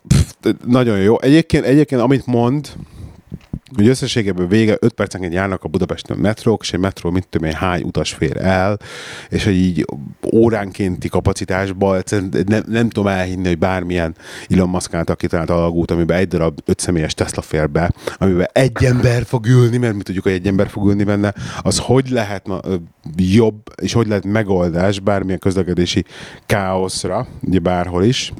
Pff, Nagyon jó. Egyébként, egyébként amit mond, hogy összességében vége 5 percenként járnak a Budapesten metrók, és egy metró mit tudom én hány utas fér el, és hogy így óránkénti kapacitásban nem, nem tudom elhinni, hogy bármilyen Elon Musk által kitalált alagút, amiben egy darab öt személyes Tesla fér be, amiben egy ember fog ülni, mert mi tudjuk, hogy egy ember fog ülni benne, az hogy lehet na, jobb, és hogy lehet megoldás bármilyen közlekedési káoszra, ugye bárhol is.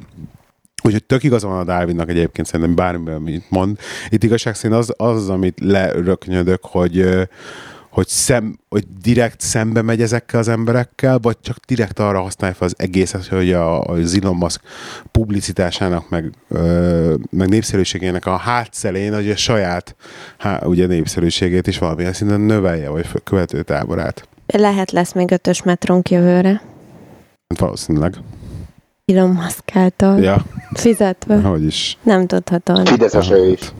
Úgyhogy tök igaza van a Dávidnak egyébként szerintem bármiben, amit mond. Itt igazság szerint az, az, amit leröknyödök, hogy, hogy, szem, hogy direkt szembe megy ezekkel az emberekkel, vagy csak direkt arra használja fel az egészet, hogy a, a Elon Musk publicitásának, meg, ö, meg népszerűségének a hátszelén, hogy a saját há, ugye népszerűségét is valamilyen szinten növelje, vagy fő- követő táborát. Lehet lesz még ötös metrónk jövőre. Hát valószínűleg. Elon Musk által. Ja, Fizetve. hogy is. Nem tudhatod. Fideszes ő is.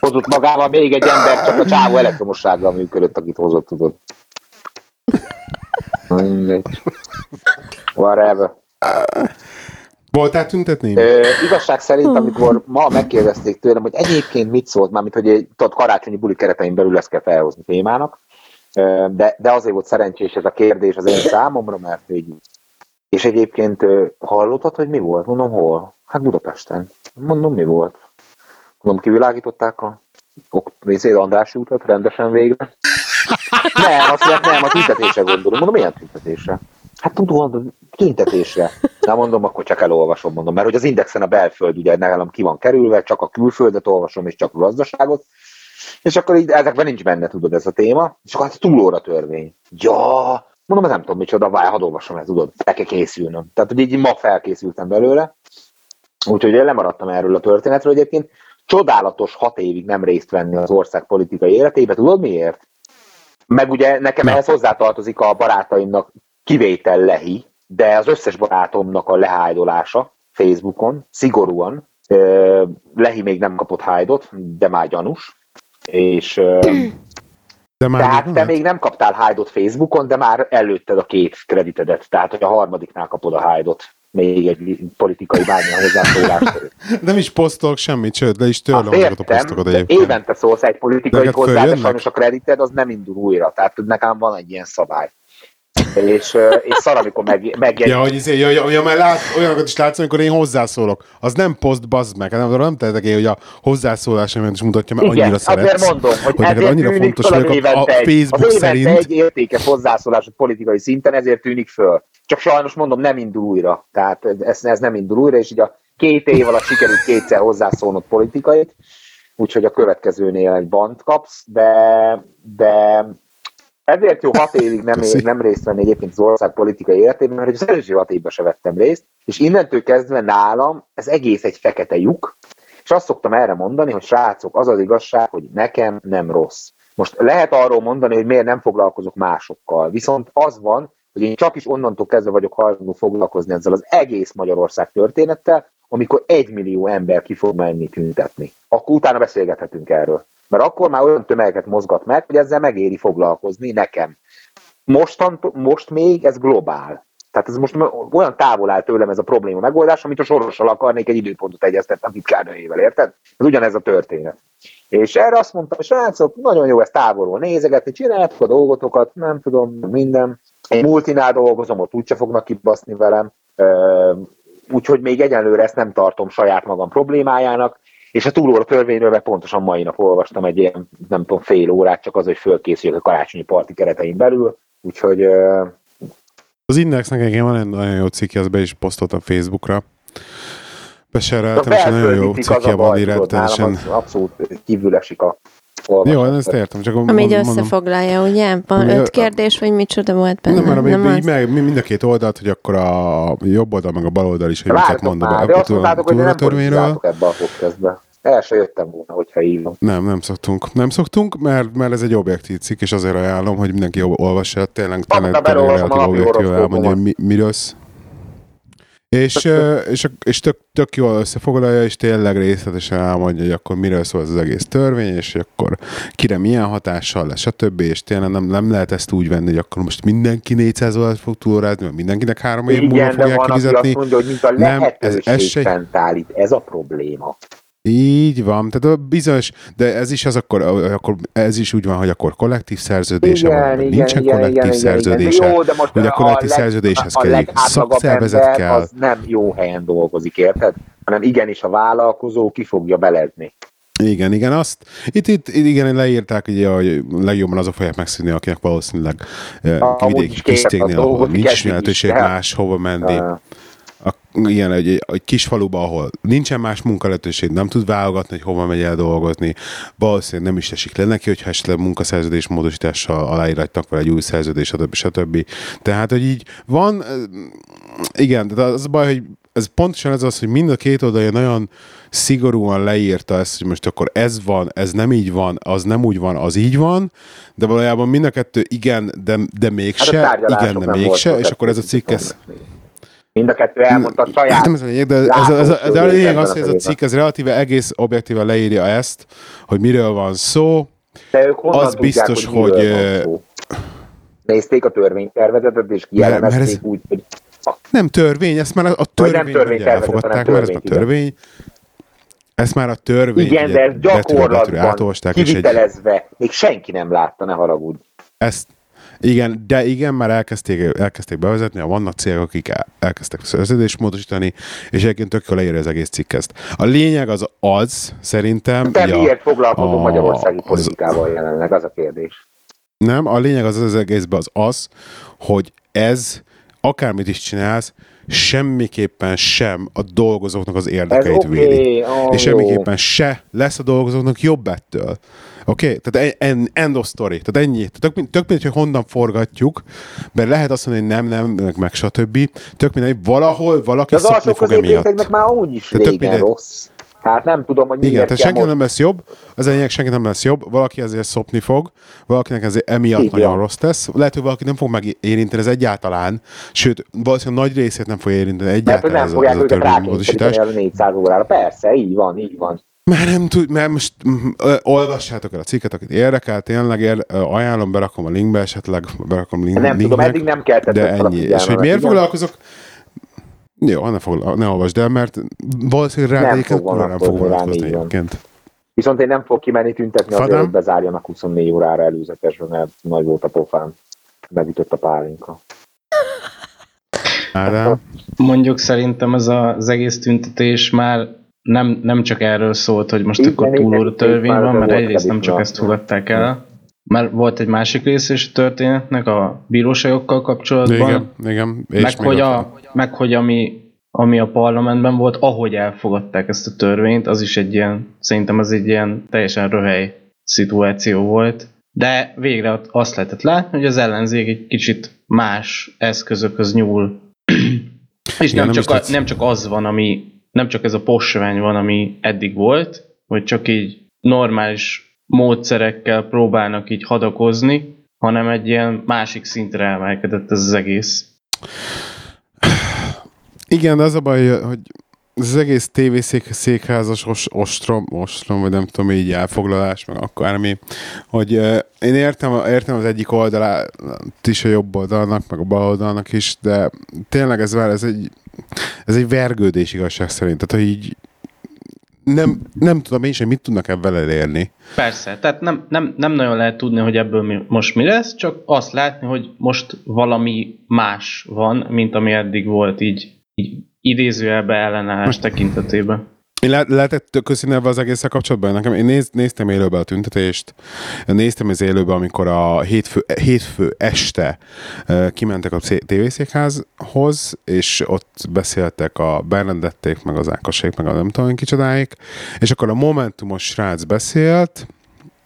Hozott magával még egy ember, csak a csávó elektromossággal működött, akit hozott, tudod. Mindegy. Whatever. Voltál tüntetni? Ö, igazság szerint, amikor ma megkérdezték tőlem, hogy egyébként mit szólt, mármint, hogy egy tudod, karácsonyi buli keretein belül ezt kell felhozni témának, de, de azért volt szerencsés ez a kérdés az én számomra, mert így. És egyébként hallottad, hogy mi volt? Mondom, hol? Hát Budapesten. Mondom, mi volt? Mondom, kivilágították a részét Andrási utat rendesen végre. Nem, azt mondják, nem, a tüntetésre gondolom. Mondom, milyen tüntetésre? Hát tudom, tüntetésre. Na mondom, akkor csak elolvasom, mondom, mert hogy az indexen a belföld ugye nekem ki van kerülve, csak a külföldet olvasom, és csak a gazdaságot. És akkor így ezekben nincs benne, tudod, ez a téma. És akkor hát túlóra törvény. Ja, mondom, nem tudom micsoda, várj, hadd olvasom ezt, tudod, el kell készülnöm. Tehát, hogy így ma felkészültem belőle. Úgyhogy lemaradtam erről a történetről egyébként. Csodálatos hat évig nem részt venni az ország politikai életébe. Tudod miért? Meg ugye nekem ehhez hozzátartozik a barátaimnak kivétel Lehi, de az összes barátomnak a lehájdolása Facebookon, szigorúan. Lehi még nem kapott hájdot, de már gyanús. És De már tehát még te még nem kaptál hájdot Facebookon, de már előtted a két kreditedet. Tehát, hogy a harmadiknál kapod a hájdot még egy politikai bármilyen hozzászólást. Nem is posztolok semmit, sőt, le is törlöm azokat a posztokat de egyébként. évente szólsz egy politikai hozzá, de sajnos a kredited az nem indul újra. Tehát nekem van egy ilyen szabály. És, és szar, amikor meg, megjegy, Ja, hogy, izé, ja, ja, ja, mert lát, olyanokat is látsz, amikor én hozzászólok. Az nem poszt, bazd meg. Nem, nem tehetek én, hogy a hozzászólásomat is mutatja, mert Igen, annyira azért szeretsz. mondom, hogy, hogy neked annyira fontos vagyok a, a Facebook az szerint. egy értékes hozzászólás politikai szinten, ezért tűnik föl. Csak sajnos mondom, nem indul újra. Tehát ez, ez nem indul újra, és így a két év alatt sikerült kétszer hozzászólnod politikait, úgyhogy a következőnél egy bant kapsz, de, de ezért jó hat évig nem, Köszi. nem részt venni egyébként az ország politikai életében, mert az első hat évben se vettem részt, és innentől kezdve nálam ez egész egy fekete lyuk, és azt szoktam erre mondani, hogy srácok, az az igazság, hogy nekem nem rossz. Most lehet arról mondani, hogy miért nem foglalkozok másokkal, viszont az van, hogy én csak is onnantól kezdve vagyok hajlandó foglalkozni ezzel az egész Magyarország történettel, amikor egy millió ember ki fog menni tüntetni. Akkor utána beszélgethetünk erről. Mert akkor már olyan tömegeket mozgat meg, hogy ezzel megéri foglalkozni nekem. Mostant, most még ez globál. Tehát ez most olyan távol áll tőlem ez a probléma megoldás, amit a sorossal akarnék egy időpontot egyeztetni a titkárnőjével, érted? Ez ugyanez a történet. És erre azt mondtam, hogy srácok, nagyon jó ezt távolról nézegetni, csináljátok a dolgotokat, nem tudom, minden. Egy multinál dolgozom, ott úgyse fognak kibaszni velem. Úgyhogy még egyenlőre ezt nem tartom saját magam problémájának, és a túlóra törvényről meg pontosan mai nap olvastam egy ilyen, nem tudom, fél órát, csak az, hogy fölkészüljek a karácsonyi parti keretein belül, úgyhogy ö, Az Indexnek egyébként van egy nagyon jó cikkje, azt be is posztoltam Facebookra. Besereltem, és nagyon jó cikkje van rendszeresen. az abszolút kívül esik a Jó, olvasás. ezt értem, csak Ami így összefoglalja, ugye? Van öt kérdés, vagy micsoda volt benne? Nem, mert nem, így meg, mind a két oldalt, hogy akkor a jobb oldal, meg a bal oldal is, hogy miket mond a már, de azt túl- mondtátok, hogy nem túlóratörvényről. politizáltok ebbe a podcastbe. El se jöttem volna, hogyha hívom. Nem, nem szoktunk. Nem szoktunk, mert, mert ez egy objektív cikk, és azért ajánlom, hogy mindenki jobb olvassa. Tényleg, tényleg, tényleg objektív elmondja, hogy mi, miről és, és, és tök, tök jól összefoglalja, és tényleg részletesen elmondja, hogy akkor miről szól ez az egész törvény, és akkor kire milyen hatással lesz, stb. És tényleg nem, nem lehet ezt úgy venni, hogy akkor most mindenki 400 dollárt fog túlórázni, mert mindenkinek három év múlva Igen, de fogják van, aki kifizetni. azt mondja, hogy mint a Nem, ez- ez se- állít. Ez a probléma. Így van, tehát a bizonyos, de ez is az akkor, akkor ez is úgy van, hogy akkor kollektív szerződése van, vagy nincsen kollektív szerződése. Jó, de most Ugye a kollektív leg- szerződéshez a kell szakszervezet kell. Az nem jó helyen dolgozik, érted? Hanem igenis a vállalkozó ki fogja belezni. Igen, igen, azt, itt, itt igen, leírták, ugye, hogy legjobban azok fogják megszűnni, akinek valószínűleg eh, vidéki kis a cégnél, ahol nincs lehetőség de- más hova menni. A, igen, egy, egy kis faluba, ahol nincsen más munkalehetőség, nem tud válogatni, hogy hova megy el dolgozni. Valószínűleg nem is esik le neki, hogyha esetleg munkaszerződés módosítással aláírattak vele egy új szerződés, stb. stb. Tehát, hogy így van, igen, de az a baj, hogy ez pontosan ez az, hogy mind a két oldalja nagyon szigorúan leírta ezt, hogy most akkor ez van, ez nem így van, az nem úgy van, az így van, de valójában mind a kettő igen, de, de hát mégse, tárgyalások igen, de mégse, és akkor ez a cikk, ez. Mind a kettő elmondta a Hát saját nem ez a lényeg, de, ez, ez, ez, de a lényeg az, hogy ez a cikk ez relatíve egész objektíven leírja ezt, hogy miről van szó. De ők honnan az tudják, biztos, hogy, miről van szó? Nézték a törvénytervezetet, és kielemezték ez... úgy, hogy... Nem törvény, ezt már a törvény, törvény elfogadták, mert ez a törvény. Ezt már a törvény. Igen, de ez gyakorlatban kivitelezve, még senki nem látta, ne haragudj. Ezt, igen, de igen, már elkezdték, elkezdték bevezetni, a vannak cégek, akik elkezdtek szerződést módosítani, és egyébként tök jól leírja az egész cikk ezt. A lényeg az az, szerintem... Te miért foglalkozom magyarországi politikával az, jelenleg, az a kérdés. Nem, a lényeg az az egészben az az, hogy ez, akármit is csinálsz, semmiképpen sem a dolgozóknak az érdekeit okay. védi. Oh, és semmiképpen se lesz a dolgozóknak jobb ettől. Oké? Okay? Tehát en, end of story. Tehát ennyi. Tök, tök mindegy, hogy honnan forgatjuk, mert lehet azt mondani, hogy nem, nem, meg, meg stb. Tök mindegy, valahol valaki szokni fog emiatt. már úgy is régen rossz. Hát nem tudom, hogy Igen, tehát senki most... nem lesz jobb, az enyének senki nem lesz jobb, valaki azért szopni fog, valakinek ezért emiatt Igen. nagyon rossz tesz, lehet, hogy valaki nem fog megérinteni ez egyáltalán, sőt, valószínűleg nagy részét nem fogja érinteni egyáltalán Mert, nem ez, ez a törvénymódosítás. A 400 órára, persze, így van, így van. Már nem tud, mert most ö, olvassátok el a cikket, akit érdekel, tényleg ér, ö, ajánlom, berakom a linkbe, esetleg berakom link, Nem tudom, eddig nem kellett De ennyi. És hogy miért foglalkozok? Jó, ne, foglal, ne olvasd el, mert valószínűleg rá nem fog nem fog vonatkozni egyébként. Viszont én nem fog kimenni tüntetni azért, hogy bezárjanak 24 órára előzetesben, mert nagy volt a pofám. Megütött a pálinka. Ádám? Mondjuk szerintem ez az egész tüntetés már nem, nem csak erről szólt, hogy most igen, akkor túlóra törvény van, mert egyrészt nem csak ezt fogadták el, mert volt egy másik rész is a történetnek a bíróságokkal kapcsolatban. Igen, igen. És meg, hogy, a, meg hogy ami, ami a parlamentben volt, ahogy elfogadták ezt a törvényt, az is egy ilyen, szerintem az egy ilyen teljesen röhely szituáció volt. De végre azt lehetett látni, hogy az ellenzék egy kicsit más eszközökhöz nyúl. és Igen, nem, nem, csak a, nem csak az van, ami, nem csak ez a posvány van, ami eddig volt, hogy csak így normális módszerekkel próbálnak így hadakozni, hanem egy ilyen másik szintre emelkedett ez az egész. Igen, de az a baj, hogy az egész tévészékházas os, ostrom, ostrom, vagy nem tudom, így elfoglalás, meg akármi, hogy uh, én értem, értem az egyik oldalát is a jobb oldalnak, meg a bal oldalnak is, de tényleg ez, ez egy, ez egy vergődés igazság szerint. Tehát, hogy így nem, nem tudom én sem, mit tudnak ebben elérni. Persze, tehát nem, nem, nem nagyon lehet tudni, hogy ebből mi, most mi lesz, csak azt látni, hogy most valami más van, mint ami eddig volt így, így idézőjelbe ellenállás tekintetében. Én le- lehetett köszönelve az egészen kapcsolatban. Nekem, én néz, néztem élőbe a tüntetést, néztem az élőbe, amikor a hétfő, hétfő este uh, kimentek a tévészékházhoz, és ott beszéltek a Bernadették, meg az Ákosék, meg a nem tudom kicsodáik, és akkor a Momentumos srác beszélt,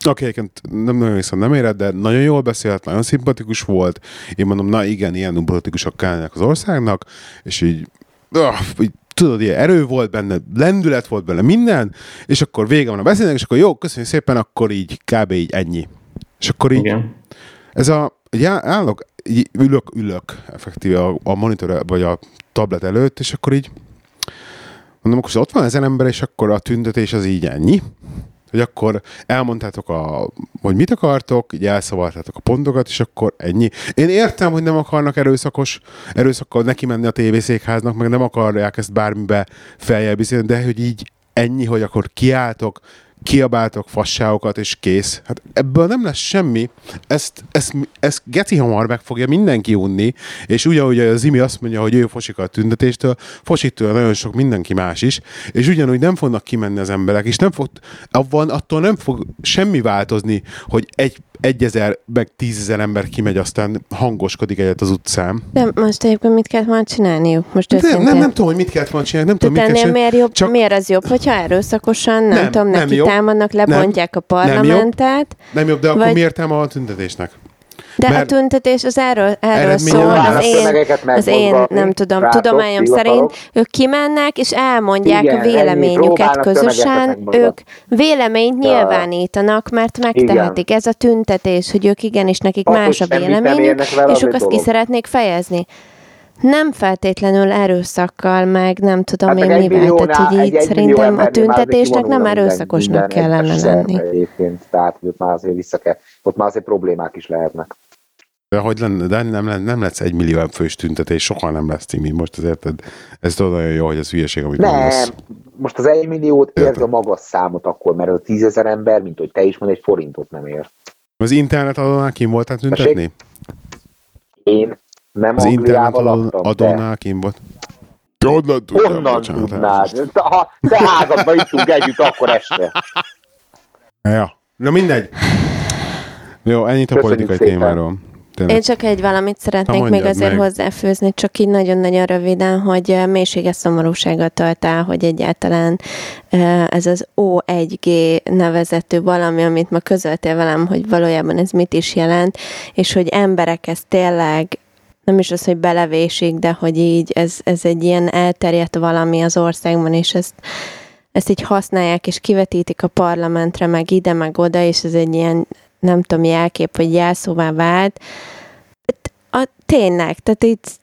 aki egyébként nem nagyon hiszem nem éred, de nagyon jól beszélt, nagyon szimpatikus volt. Én mondom, na igen, ilyen politikusok kellene az országnak, és így, uh, így tudod, ilyen erő volt benne, lendület volt benne, minden, és akkor vége van a beszélnek, és akkor jó, köszönjük szépen, akkor így kb. így ennyi. És akkor így, Igen. ez a, így állok, így ülök, ülök effektíve a, a monitor vagy a tablet előtt, és akkor így mondom, akkor ott van ezen ember, és akkor a tüntetés az így ennyi hogy akkor elmondtátok, a, hogy mit akartok, így elszavartátok a pontokat, és akkor ennyi. Én értem, hogy nem akarnak erőszakos, erőszakkal neki menni a tévészékháznak, meg nem akarják ezt bármibe feljebb de hogy így ennyi, hogy akkor kiálltok, kiabáltok fasságokat, és kész. Hát ebből nem lesz semmi. Ezt, ezt, ezt geci hamar meg fogja mindenki unni, és ugyanúgy az Imi azt mondja, hogy ő fosik a tüntetéstől, fosítól nagyon sok mindenki más is, és ugyanúgy nem fognak kimenni az emberek, és nem fog, abban attól nem fog semmi változni, hogy egy egyezer, meg tízezer ember kimegy, aztán hangoskodik egyet az utcán. De most egyébként mit kellett volna csinálniuk? Most nem, nem, nem, nem tudom, hogy mit kellett volna csinálni. Nem tudom, mit kellett miért, jobb, csak... miért az jobb, hogyha erőszakosan, nem, nem tudom, neki támadnak, lebontják nem, a parlamentet? Nem jobb, nem jobb de akkor vagy... miért támad a tüntetésnek? De Mert a tüntetés az erről, erről szól, az én, az én, nem tudom, rátok, tudományom szerint ők kimennek, és elmondják Igen, a véleményüket közösen, ők véleményt ja. nyilvánítanak, mert megtehetik. Ez a tüntetés, hogy ők igenis nekik Azt, más a véleményük, és ők azt ki szeretnék fejezni. Nem feltétlenül erőszakkal, meg nem tudom hát én mivel, tehát hogy így egy, szerintem a tüntetésnek nem erőszakosnak kellene lenni. Egyébként, tehát ott már azért vissza kell, ott már azért problémák is lehetnek. De hogy lenne, de nem, nem, nem lesz egy millió fős tüntetés, soha nem lesz Timi. Most azért ez tudod nagyon jó, hogy ez hülyeség, amit Nem, mondasz. most az egy milliót Értem. érd a magas számot akkor, mert a tízezer ember, mint hogy te is mond, egy forintot nem ér. Az internet adónál kim voltál tüntetni? Én nem Az internet Angliában adó- laktam, de adónál kim volt? Honnan tudjam, honnan bocsánat, tudnád? Te- Ha te házadban ittunk együtt, akkor este. Ja. Na mindegy. Jó, ennyit a Köszönjük politikai szépen. témáról. Tényleg. Én csak egy valamit szeretnék Na, még azért meg. hozzáfőzni, csak így nagyon-nagyon röviden, hogy ö, mélységes szomorúsággal tölt el, hogy egyáltalán ö, ez az O1G nevezetű valami, amit ma közöltél velem, hogy valójában ez mit is jelent, és hogy emberek ezt tényleg nem is az, hogy belevésik, de hogy így ez, ez egy ilyen elterjedt valami az országban, és ezt, ezt így használják, és kivetítik a parlamentre, meg ide, meg oda, és ez egy ilyen, nem tudom, jelkép, vagy jelszóvá vált. A, tényleg, tehát itt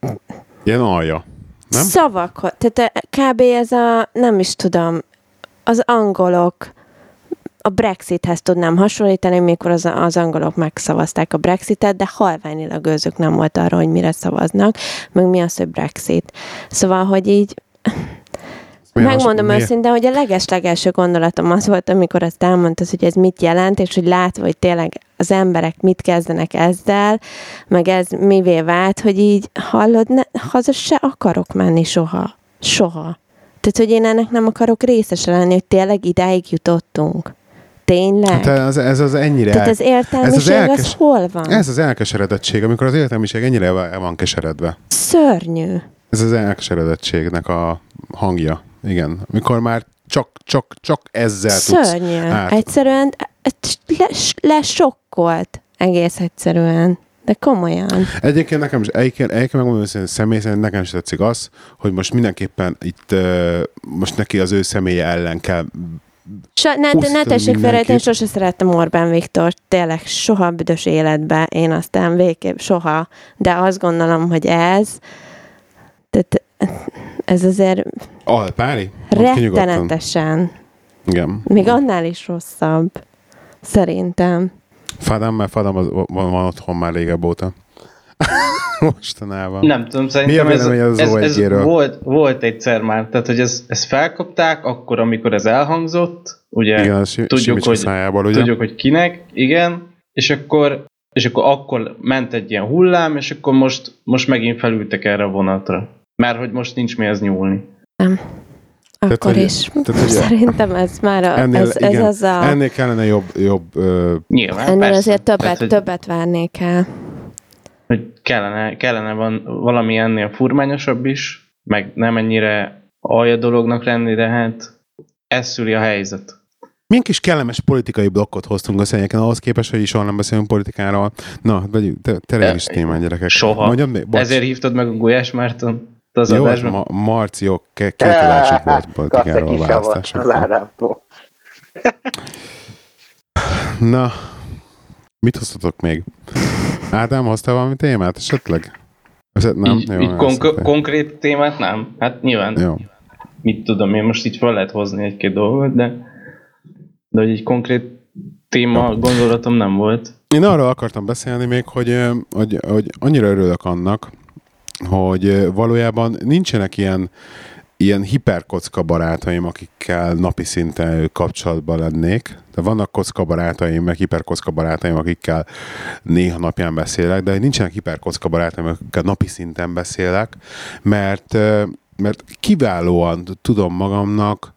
Ilyen alja. Nem? szavak, tehát kb. ez a, nem is tudom, az angolok a Brexithez tudnám hasonlítani, mikor az, az angolok megszavazták a Brexitet, de halványilag őzük nem volt arra, hogy mire szavaznak, meg mi az, hogy Brexit. Szóval, hogy így Mi a Megmondom mi- őszintén, hogy a leges-legelső gondolatom az volt, amikor azt elmondtad, hogy ez mit jelent, és hogy látva, hogy tényleg az emberek mit kezdenek ezzel, meg ez mivé vált, hogy így hallod, ne, haza se akarok menni soha. Soha. Tehát, hogy én ennek nem akarok részese lenni, hogy tényleg idáig jutottunk. Tényleg? Hát ez, ez az ennyire... Tehát az értelmiség az, elkes- az hol van? Ez az elkeseredettség, amikor az értelmiség ennyire el van keseredve. Szörnyű. Ez az elkeseredettségnek a hangja. Igen. Mikor már csak, csak, csak ezzel tudsz. Szörnyű. át- Egyszerűen le, lesokkolt egész egyszerűen. De komolyan. Egyébként nekem is, egyébként, egyébként megmondom őszintén, személy szerint nekem is tetszik az, hogy most mindenképpen itt most neki az ő személye ellen kell So, ne, ne tessék félre, én sose szerettem Orbán Viktor, tényleg soha büdös életben, én aztán végképp soha, de azt gondolom, hogy ez, tehát ez azért alpári. Rettenetesen, Igen. még annál is rosszabb, szerintem. Fadam, mert Fadam az, van, van otthon már régebb óta. Mostanában. Nem tudom, szerintem Mi a ez, az ez, ez O1-ről? volt, volt egyszer már, tehát hogy ez, ezt felkapták, akkor, amikor ez elhangzott, ugye Igen, tudjuk, hogy, szájából, ugye? tudjuk, hogy kinek, igen, és akkor, és akkor akkor ment egy ilyen hullám, és akkor most, most megint felültek erre a vonatra. Mert hogy most nincs mihez nyúlni. Akkor hogy- is. tehát, hogy- Szerintem ez már a, Ennél, ez, ez igen, az a... ennél kellene jobb, jobb ö, Nyilván, Ennél persze. azért többet, Tehát, hogy, többet várnék el. Hogy kellene, kellene van valami ennél furmányosabb is, meg nem ennyire alja dolognak lenni, de hát ez szüli a helyzet. milyen kis kellemes politikai blokkot hoztunk össze egyébként ahhoz képest, hogy is soha nem beszélünk politikáról. Na, vegyük, te, te is témán, gyerekek. Soha. Mondjam? Bocs. Ezért hívtad meg a Gulyás Márton az Jó, adásban? ma, Marci, jó, ke- két adásig volt politikáról a Kasszaki savat választások. az Ádámtól. Na, mit hoztatok még? Ádám, hoztál valami témát esetleg? Ez, nem? így, Jó, így konk- konkrét témát nem. Hát nyilván, Jó. mit tudom én, most így fel lehet hozni egy-két dolgot, de, de hogy egy konkrét téma gondolatom nem volt. Én arról akartam beszélni még, hogy, hogy, hogy annyira örülök annak, hogy valójában nincsenek ilyen, ilyen hiperkocka barátaim, akikkel napi szinten kapcsolatban lennék. De vannak kocka barátaim, meg hiperkocka barátaim, akikkel néha napján beszélek, de nincsenek hiperkocka barátaim, akikkel napi szinten beszélek, mert, mert kiválóan tudom magamnak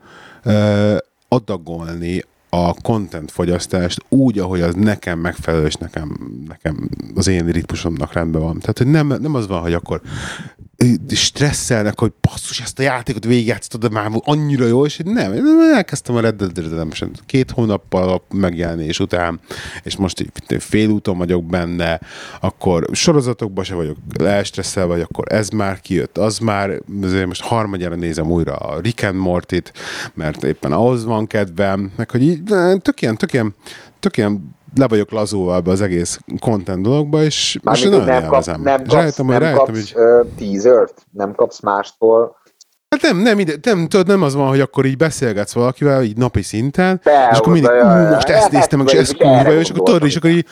adagolni a content fogyasztást úgy, ahogy az nekem megfelelő, és nekem, nekem az én ritmusomnak rendben van. Tehát, hogy nem, nem az van, hogy akkor stresszelnek, hogy basszus, ezt a játékot végigjátsztad, már annyira jó, és nem, én elkezdtem a Red Dead Redemption két hónappal a megjelenés után, és most félúton vagyok benne, akkor sorozatokban se vagyok elstresszelve, vagy akkor ez már kijött, az már, azért most harmadjára nézem újra a Rick and Mortit, mert éppen ahhoz van kedvem, meg hogy így tök ilyen, tök ilyen, tök ilyen le vagyok ebbe az egész content dologba, és, és Mármint, hogy nagyon nem, kap, élvezem. nem És kapsz, rájöttem, nem rájöttem, kapsz hogy teasert, nem kapsz mástól. Hát nem, nem, ide, nem, tudod, nem az van, hogy akkor így beszélgetsz valakivel, így napi szinten, Behozza, és akkor mindig, ú, most ezt néztem meg, és ezt ez vagy, kurva és akkor tudod, és akkor így,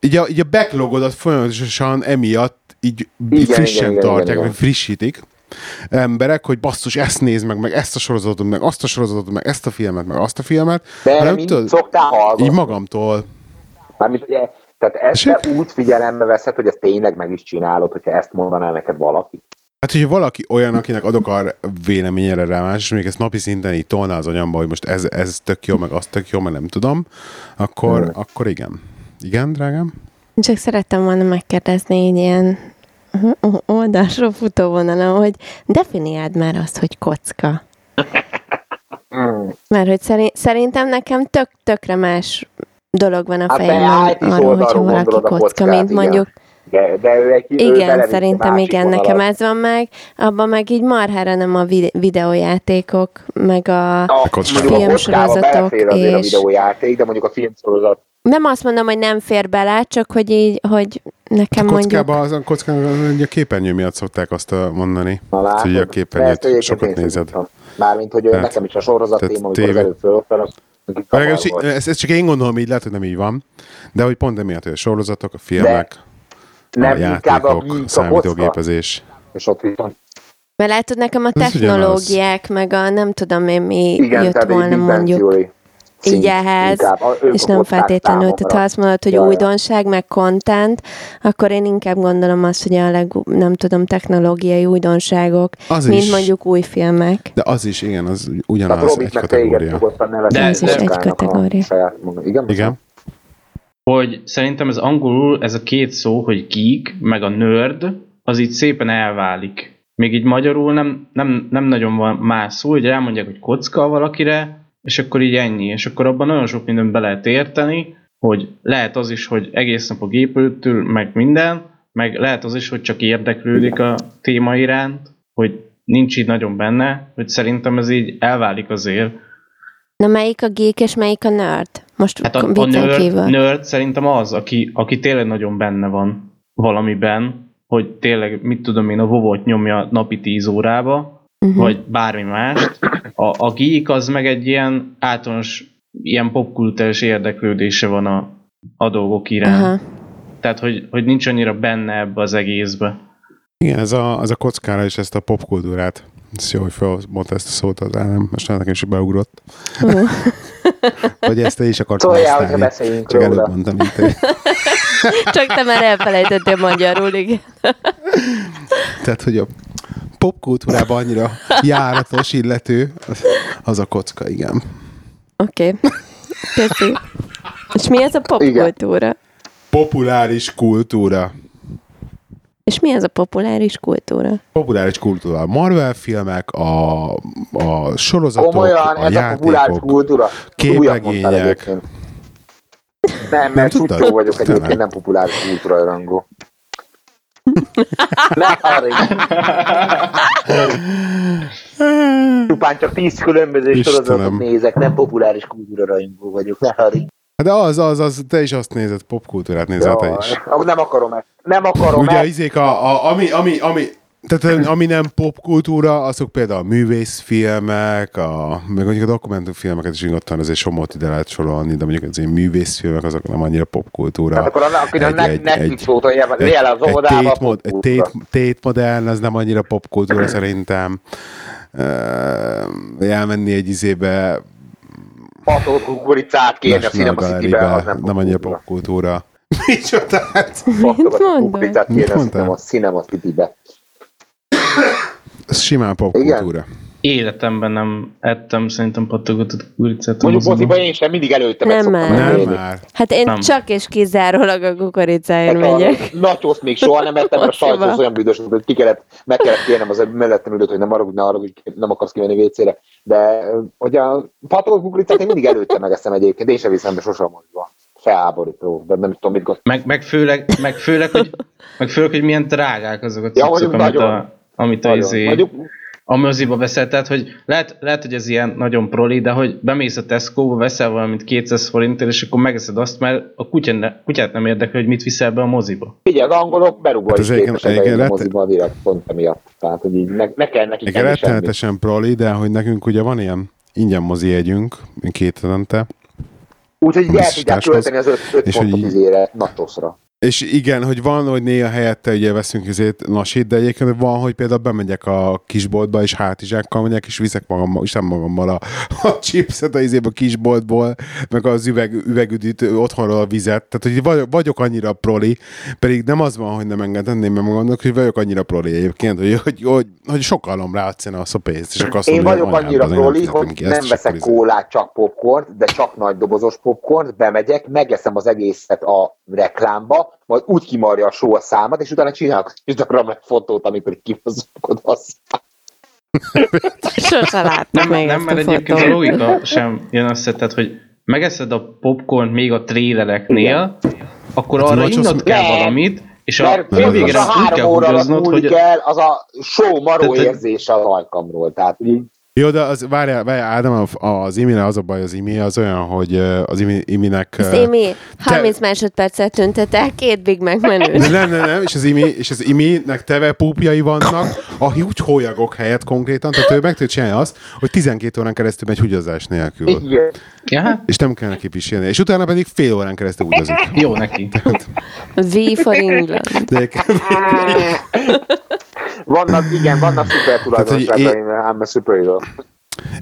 így a, így a backlogodat folyamatosan emiatt így Igen, frissen igen, tartják, igen, vagy igen. frissítik emberek, hogy basszus, ezt nézd meg, meg ezt a sorozatot, meg azt a sorozatot, meg ezt a filmet, meg azt a filmet. De hanem mind tudod, szoktál hallgatni. így magamtól. Mármint, ugye, tehát ezt te úgy figyelembe veszed, hogy ezt tényleg meg is csinálod, hogyha ezt mondaná neked valaki. Hát, hogyha valaki olyan, akinek adok a véleményére rá más, és még ezt napi szinten így tolná az anyamba, hogy most ez, ez tök jó, meg az tök jó, mert nem tudom, akkor, Hmm. akkor igen. Igen, drágám? Csak szerettem volna megkérdezni így ilyen oldalsó futóvonalon, hogy definiáld már azt, hogy kocka. Mert hogy szerint, szerintem nekem tök, tökre más dolog van a Hát fejemben IT-s arról, hogyha valaki kocka, kockát, mint igen. mondjuk De, de ő egy, ő Igen, belevitte szerintem igen, vonalat. nekem ez van meg. Abban meg így marhára nem a vi- videójátékok, meg a... A, Filmsorozatok azért a és- videójáték, de mondjuk a filmsorozat Nem azt mondom, hogy nem fér bele, csak hogy így, hogy nekem A mondjuk... kockába, az a kockában ugye a képernyő miatt szokták azt mondani. Na hogy a? De ezt képernyőt egyébként sokat nézed. Mármint, hogy Tehát- nekem is a sorozat téma, amikor az tévé- előbb az Vagy legalábbis ez, ez csak én gondolom, így lehet, hogy nem így van. De hogy pont emiatt, hogy a sorozatok, a filmek, nem a a, játékok, a kocka, számítógépezés. és ott viszont Mert látod, nekem a Ez technológiák, meg a nem tudom én mi igen, jött volna mondjuk Big így ehhez, és nem feltétlenül, tehát ha azt mondod, hogy Ja, újdonság, meg content, akkor én inkább gondolom azt, hogy a leg, nem tudom, technológiai újdonságok, Az mint is. mondjuk új filmek. De az is, igen, az Tehát ugyanaz Robit egy kategória. De- Ez is egy kategória. saját. Igen? Igen. hogy szerintem ez angolul, ez a két szó, hogy geek, meg a nerd, az így szépen elválik. Még így magyarul nem, nem, nem nagyon van más szó, hogy elmondják, hogy kocka valakire, és akkor így ennyi. És akkor abban nagyon sok mindent be lehet érteni, hogy lehet az is, hogy egész nap a gép előtt meg minden, meg lehet az is, hogy csak érdeklődik a téma iránt, hogy nincs így nagyon benne, hogy szerintem ez így elválik azért. Na melyik a geek és melyik a nerd? Most Hát a, a nerd, kívül. nerd szerintem az, aki, aki tényleg nagyon benne van valamiben, hogy tényleg, mit tudom én, a vovot nyomja napi 10 órába, Mhm. vagy bármi más. A, a geek az meg egy ilyen általános ilyen popkultúrás érdeklődése van a, a dolgok iránt. Aha. Tehát, hogy, hogy nincs annyira benne ebbe az egészbe. Igen, ez a, az a kockára is ezt a popkultúrát. Ez jó, hogy felmondta ezt a szót az állam, most nekem is beugrott. Vagy ezt te is akartad Szóljál, hogyha használni. beszéljünk Csak előbb mondtam, mint te. Csak te már elfelejtettél magyarul, igen. Tehát, hogy a popkultúrában annyira járatos, illető, az, az a kocka, igen. Oké. Okay. Köszi. És mi ez a popkultúra? Populáris kultúra. És mi ez a populáris kultúra? Populáris kultúra. A Marvel filmek, a, a sorozatok, Komolyan, a ez a populáris játékok. kultúra. Képregények. Nem, mert tudtad? vagyok egyébként, nem populáris kultúra rangó. Ne! Csupán csak tíz különböző Istenem. sorozatot nézek, nem populáris kultúra rajongó vagyok, ne haragudj. De az, az, az, te is azt nézed, popkultúrát nézel te is. Nem akarom ezt. Nem akarom Ugye ezt. izék, a, a, ami, ami, ami, tehát ami nem popkultúra, azok például a művészfilmek, a, meg mondjuk a dokumentumfilmeket is nyugodtan azért somót ide lehet sorolni, de mondjuk az ilyen művészfilmek azok nem annyira popkultúra. Tehát akkor a, akkor a Egy- ne- egy- Netflix óta jel az óvodába. tét, mod, egy tét, tét modern, az nem annyira popkultúra szerintem. Uh, elmenni egy izébe, Patót kukoricát kérni a Cinema City-be, az nem nem annyira popkultúra. popkultúra. Micsodát? Patokat mondod? kukoricát Mit kérni a mondtál? Cinema- City-be. Ez simán popkultúra. Életemben nem ettem szerintem pattogatott kukoricát. a Mondjuk moziban. moziba én sem mindig előtte Nem meg már. Nem már. Hát én Nem. csak és kizárólag a kukoricáért Hát megyek. a nachos még soha nem ettem, mert a sajtos olyan büdös, hogy ki kellett, meg kellett kérnem az mellettem ülőt, hogy nem arra, ne arra, hogy nem akarsz kimenni vécére. De hogy a patolt kukoricát én mindig előtte megeszem egyébként, én sem viszem be sosem moziba. Felháborító, de nem tudom, mit gondolsz. Meg, meg, főleg, meg, főleg, hogy, meg főleg, hogy milyen drágák azok a Ja, cuccok, mondjuk amit nagyon. a, amit a, Nagyon. izé, Mondjuk, a moziba veszel. Tehát, hogy lehet, lehet, hogy ez ilyen nagyon proli, de hogy bemész a Tesco-ba, veszel valamit 200 forintért, és akkor megeszed azt, mert a kutyát, ne, kutyát nem érdekel, hogy mit viszel be a moziba. figyelj, az angolok berúgva Hát is egyébként- képesek a moziba direkt pont emiatt. Tehát, hogy így ne, ne kell nekik Igen, rettenetesen proli, de hogy nekünk ugye van ilyen ingyen mozi jegyünk, két hetente, Úgyhogy el tudják biztosításhoz. költeni az 5 És hogy pontot így- izére, natosra. És igen, hogy van, hogy néha helyette ugye veszünk izét nasit, de egyébként van, hogy például bemegyek a kisboltba, és hátizsákkal megyek, és viszek magammal, és nem magammal a, a chipset a izébe a kisboltból, meg az üveg, üvegüdít otthonról a vizet. Tehát, hogy vagyok, vagyok annyira proli, pedig nem az van, hogy nem engedném meg magamnak, hogy vagyok annyira proli egyébként, hogy, hogy, hogy, hogy sokalom rá a azt a pénzt, és akkor azt Én mondom, vagyok hogy annyira proli, fizetem hogy ki nem veszek izé- kólát, csak popcorn, de csak nagy dobozos popcorn, bemegyek, megeszem az egészet a reklámba, majd úgy kimarja a só a számat, és utána csinálok egy Instagram fotót, amikor így kivazogod azt. Sose láttam Nem, még nem mert a egyébként a logika sem jön össze, tehát hogy megeszed a popcorn még a trélereknél, akkor Hát arra innod kell Nem. valamit, és a Mert is végére a úgy kell el az a só maró érzése az ajkamról. Tehát így Jó, de az, várjál, várjál, Ádám, az imire az a baj, az imi az olyan, hogy az imi, iminek... Az ö, Émi 30 másodpercet tüntet el két Big Mac menüt. nem, nem, nem, és az, imi, és az iminek teve púpjai vannak, a úgy hólyagok helyett konkrétan, tehát ő meg tudja csinálni azt, hogy 12 órán keresztül megy húgyozás nélkül. igen. ja, És nem kell neki pisilni. És utána pedig fél órán keresztül húgyozik. jó neki. V for England. De Vannak, igen, vannak szuper tulajdonságaim, I'm a superhero.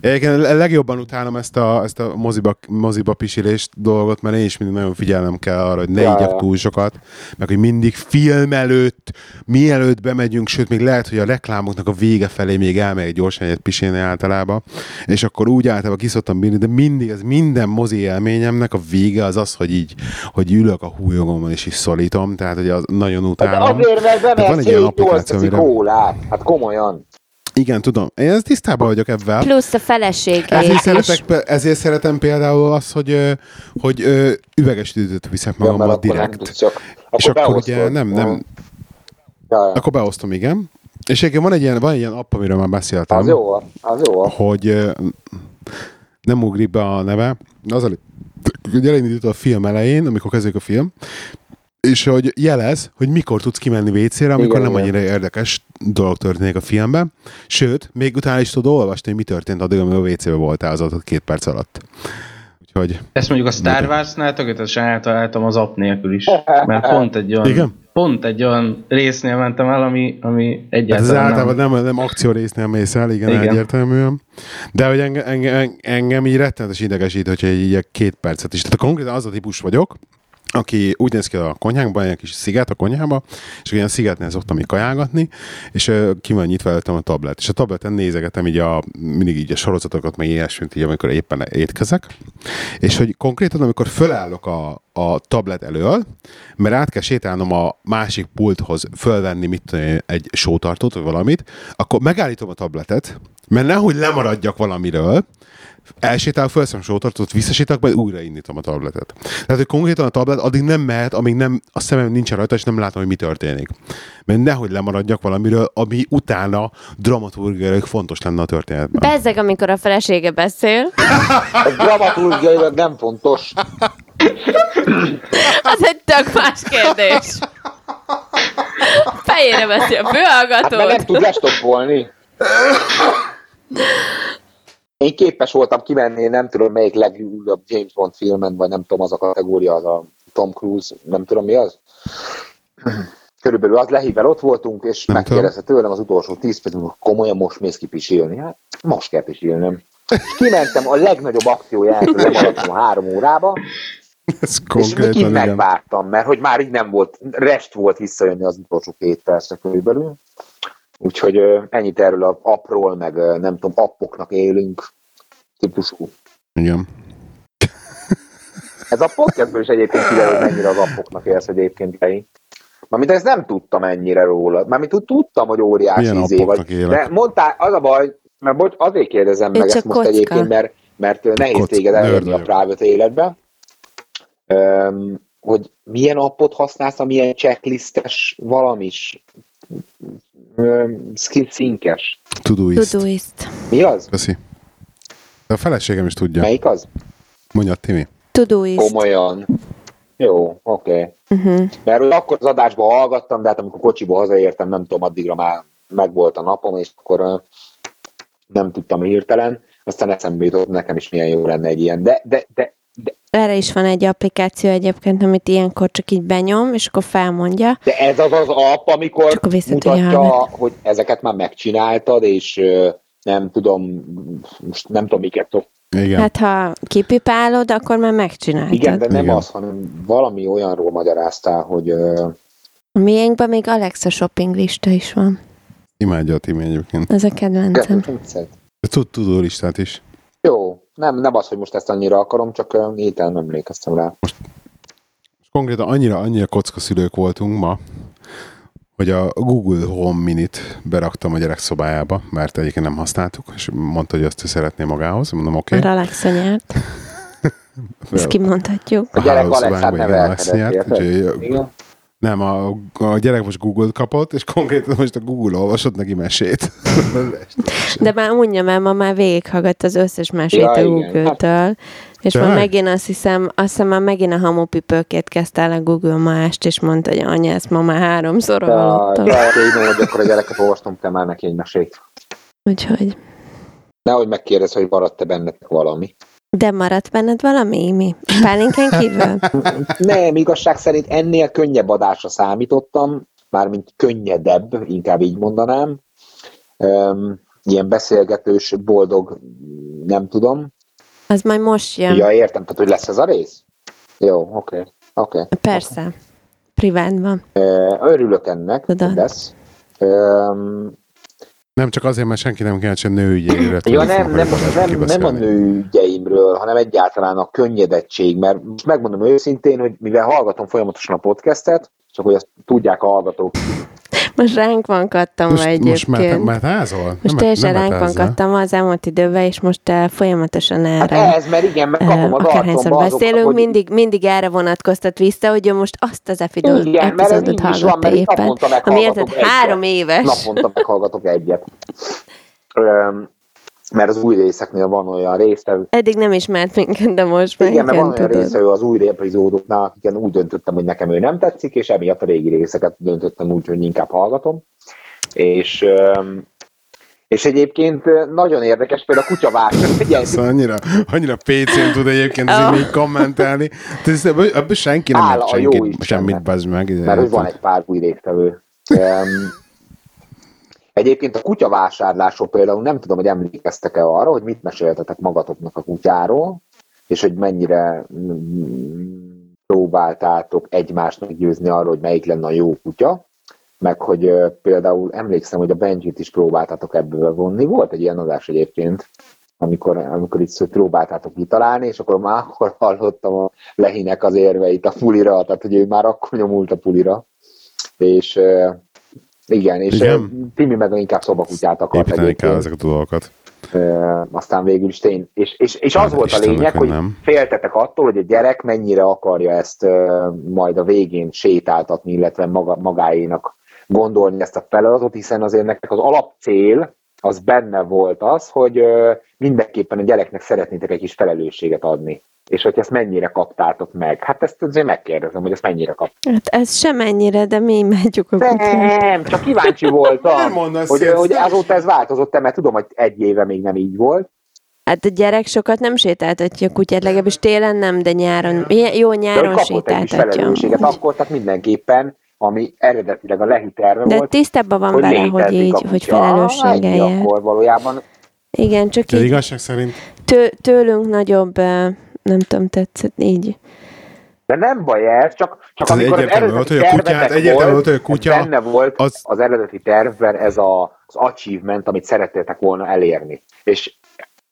Egyébként legjobban utálom ezt a, ezt a moziba, moziba pisilést dolgot, mert én is mindig nagyon figyelnem kell arra, hogy ne Ja, igyak túl sokat, meg hogy mindig film előtt, mielőtt bemegyünk, sőt, még lehet, hogy a reklámoknak a vége felé még elmegy gyorsan egyet pisilni általában, és akkor úgy általában kiszoktam bírni, de mindig, ez minden mozi élményemnek a vége az az, hogy így, hogy ülök a húlyogomon és is szolítom, tehát hogy az nagyon Hát utálom. azért, mert De bemersz egy ilyen 7-8 applikáció, teszi amire- kólát. Hát komolyan. Igen, tudom. Én ezt tisztában vagyok ebben. Plusz a feleségeit Ezért, szeretek, ezért szeretem például azt, hogy, hogy üveges üdítőt viszek Ja, magammal akkor nem direkt. tudsz csak. és akkor ugye nem, nem, Ja, ja. akkor beosztom, igen. És egyébként van egy ilyen, van egy ilyen app, amiről már beszéltem, Az jó, az jó. hogy nem ugrik be a neve, az a, hogy elindít a film elején, amikor kezdődik a film, és hogy jelez, hogy mikor tudsz kimenni WC-re, amikor Igen, nem igen. annyira érdekes dolog történik a filmben. Sőt, még utána is tudod olvasni, hogy mi történt addig, amíg a WC-be voltál az adott két perc alatt. Úgyhogy, Ezt mondjuk a Star Wars-nál tökéletesen eltaláltam az app nélkül is. Mert pont egy olyan, Igen? pont egy olyan résznél mentem el, ami, ami hát ez egyáltalán általában nem. nem, nem akció résznél mész el, igen, igen. Igen. egyértelműen. De hogy engem, engem, engem így rettenetes idegesít, hogyha így így két percet is. Tehát konkrétan az a típus vagyok, aki úgy néz ki a konyhánkban, egy kis sziget a konyhába, és ilyen szigetnél szoktam így kajálgatni, és ki van nyitva előttem a tablet. És a tableten nézegetem így a, mindig így a sorozatokat, meg ilyesmit, így, amikor éppen étkezek. És hogy konkrétan, amikor fölállok a, a tablet elől, mert át kell sétálnom a másik pulthoz, fölvenni mit tudom egy sótartót, vagy valamit, akkor megállítom a tabletet, mert nehogy lemaradjak valamiről, elsétál, felszem sótartót, visszasétálok, majd újra indítom a tabletet. Tehát, hogy konkrétan a tablet addig nem mehet, amíg nem, a szemem nincsen rajta, és nem látom, hogy mi történik. Mert nehogy lemaradjak valamiről, ami utána dramaturgiailag fontos lenne a történetben. Bezzeg, amikor a felesége beszél, Ez dramaturgiailag nem fontos. az egy tök más kérdés. Fejére veszi a Hát mert nem főhallgatót. tud lestoppolni. Én képes voltam kimenni, nem tudom melyik legújabb James Bond filmen, vagy nem tudom, az a kategória, az a Tom Cruise, nem tudom mi az. Körülbelül az lehívvel ott voltunk, és Nem megkérdezte tőlem az utolsó tíz percben, komolyan most mész ki pisilni? Hát most kell pisilnem. És kimentem a legnagyobb akcióját, lemaradtam a három órába, Ez és még konkrétan, így igen. megvártam, mert hogy már így nem volt, rest volt visszajönni az utolsó két percre körülbelül. Úgyhogy ennyit erről a appról, meg nem tudom, appoknak élünk típusú. igen. Ez a podcastből is egyébként kiderül, hogy mennyire az appoknak élsz egyébként, Kei. Mármint ezt nem tudtam ennyire róla. Mármint úgy tudtam, hogy óriási Milyen izé vagy. élek? De mondtál, az a baj, mert bocs, azért kérdezem Ő meg ezt most kocka. egyébként, mert, mert nehéz Kock, téged elérni a private életbe. Öm, hogy milyen appot használsz, amilyen checklistes valamis öm, skill synkes. Todoist. Todoist. Mi az? Köszi. A feleségem is tudja. Melyik az? Mondja, Timi. Todoist. Komolyan. Jó, oké. Okay. Uh-huh. Mert akkor az adásban hallgattam, de hát amikor kocsiba hazaértem, nem tudom, addigra már megvolt a napom, és akkor nem tudtam hirtelen. Aztán eszembe jutott, nekem is milyen jó lenne egy ilyen. De, de, de, de erre is van egy applikáció egyébként, amit ilyenkor csak így benyom, és akkor felmondja. De ez az az app, amikor mutatja, hogy ezeket már megcsináltad, és nem tudom, most nem tudom, miket tudok. Igen. Hát ha kipipálod, akkor már megcsináltad. Igen, de nem Igen. az, hanem valami olyanról magyaráztál, hogy A miénkben még Alexa shopping lista is van. Imádja a Timi egyébként. Ez a kedvencem. De tud tudó listát is. Jó, nem, nem az, hogy most ezt annyira akarom, csak így nem emlékeztem rá. És konkrétan annyira, annyira kockaszülők voltunk ma, hogy a Google Home Minit beraktam a gyerek szobájába, mert egyébként nem használtuk, és mondta, hogy azt ő szeretné magához. Mondom, oké. Mert Alexa nyert. Ezt kimondhatjuk. A gyerek hálószobánkban Alexát nevelkedett, Nem, a, a gyerek most Google kapott, és konkrétan most a Google olvasott neki mesét. De már unja, mert ma már végighallgatt az összes mesét Ja, a igen. Google-től. És Tényleg? már megint azt hiszem, azt hiszem már megint a hamupipőkét kezdte el a Google ma est, és mondta, hogy anya, ezt ma már háromszor hallottam. de így mondom, hogy akkor a gyereket olvastam, kell már neki egy mesét. Úgyhogy. Nehogy megkérdez, hogy maradt-e bennetek valami. De maradt benned valami, mi? Pálinkán kívül? Nem, igazság szerint ennél könnyebb adásra számítottam, mármint könnyedebb, inkább így mondanám. Um, ilyen beszélgetős, boldog, nem tudom. Az majd most jön. Ja, értem, tehát hogy lesz ez a rész? Jó, oké. Okay. Oké. Okay. Persze. Privátban. Örülök ennek, Tudod. lesz. Um, Nem csak azért, mert senki nem kell, csak nőügyére. Ja, nem, nem, nem, nem a nőügyeimről, hanem egyáltalán a könnyedettség, mert most megmondom őszintén, hogy mivel hallgatom folyamatosan a podcastet, csak hogy ezt tudják a hallgatók. Most ránk van kattam Most, egyébként. most már, már házol? Most teljesen ránk van kattam az elmúlt időben, és most uh, folyamatosan Hát erre. ez, mert igen, meg uh, kapom az akárhányszor beszélünk, hogy mindig, mindig erre vonatkoztat vissza, hogy ő most azt az epidó- igen, mert ez epizódot így is van, hallgatta éppen. naponta Ami érted, meghallgatok egyet. három éves. Naponta meghallgatok egyet. Mert az új részeknél van olyan része, Eddig nem ismert minket, de most már Igen, mert van olyan tudod. része ő az új epizódoknál, akiken úgy döntöttem, hogy nekem ő nem tetszik, és emiatt a régi részeket döntöttem úgy, hogy inkább hallgatom. És, és egyébként nagyon érdekes, például a kutyavásár. Figyelj, Szóval annyira, annyira PC-n tud egyébként Oh. azért még kommentelni. Tehát ebből, senki nem Hála ért a jó senki, Istennek. semmit, bazd meg. mert hogy van egy pár új résztvevő. Egyébként a kutyavásárlásról például nem tudom, hogy emlékeztek-e arra, hogy mit meséltetek magatoknak a kutyáról, és hogy mennyire mm, próbáltátok egymást meggyőzni arról, hogy melyik lenne a jó kutya, meg hogy például emlékszem, hogy a Benjit is próbáltátok ebből vonni. Volt egy ilyen adás egyébként, amikor, amikor itt próbáltátok kitalálni, és akkor már akkor hallottam a Lehinek az érveit a pulira, tehát hogy ő már akkor nyomult a pulira. És igen, és Igen? Timi meg inkább szobakutyát akart Építeni kell egyébként. ezeket a dolgokat. Ö, aztán végül is tény. És, és, és az Hát, volt a lényeg, hogy hogy nem. féltetek attól, hogy a gyerek mennyire akarja ezt ö, majd a végén sétáltatni, illetve maga, magáénak gondolni ezt a feladatot, hiszen azért nektek az alapcél az benne volt az, hogy mindenképpen a gyereknek szeretnétek egy kis felelősséget adni. És hogy ezt mennyire kaptátok meg? Hát ezt azért megkérdezem, hogy ezt mennyire kaptátok. Hát ez sem ennyire, de mi imádjuk a kutyát. Nem, csak kíváncsi voltam, Nem mondasz hogy, hogy azóta ez változott-e, mert tudom, hogy egy éve még nem így volt. Hát a gyerek sokat nem sétáltatja a kutyát, legalábbis télen nem, de nyáron, jó nyáron hogy kapott egy kis sétáltatja. felelősséget akkor, tehát mindenképpen, ami eredetileg a lehi terve De volt, tisztában van hogy vele, hogy így, a hogy jár. Akkor valójában Igen, csak De így igazság szerint tő, tőlünk nagyobb, nem tudom, tetszett így. De nem baj ez, csak, csak ez amikor az egyértelmű volt, eredeti hogy a kutyát- egyértelmű volt, hogy a kutya benne volt az- az, az eredeti tervben ez a, az achievement, amit szerettétek volna elérni. És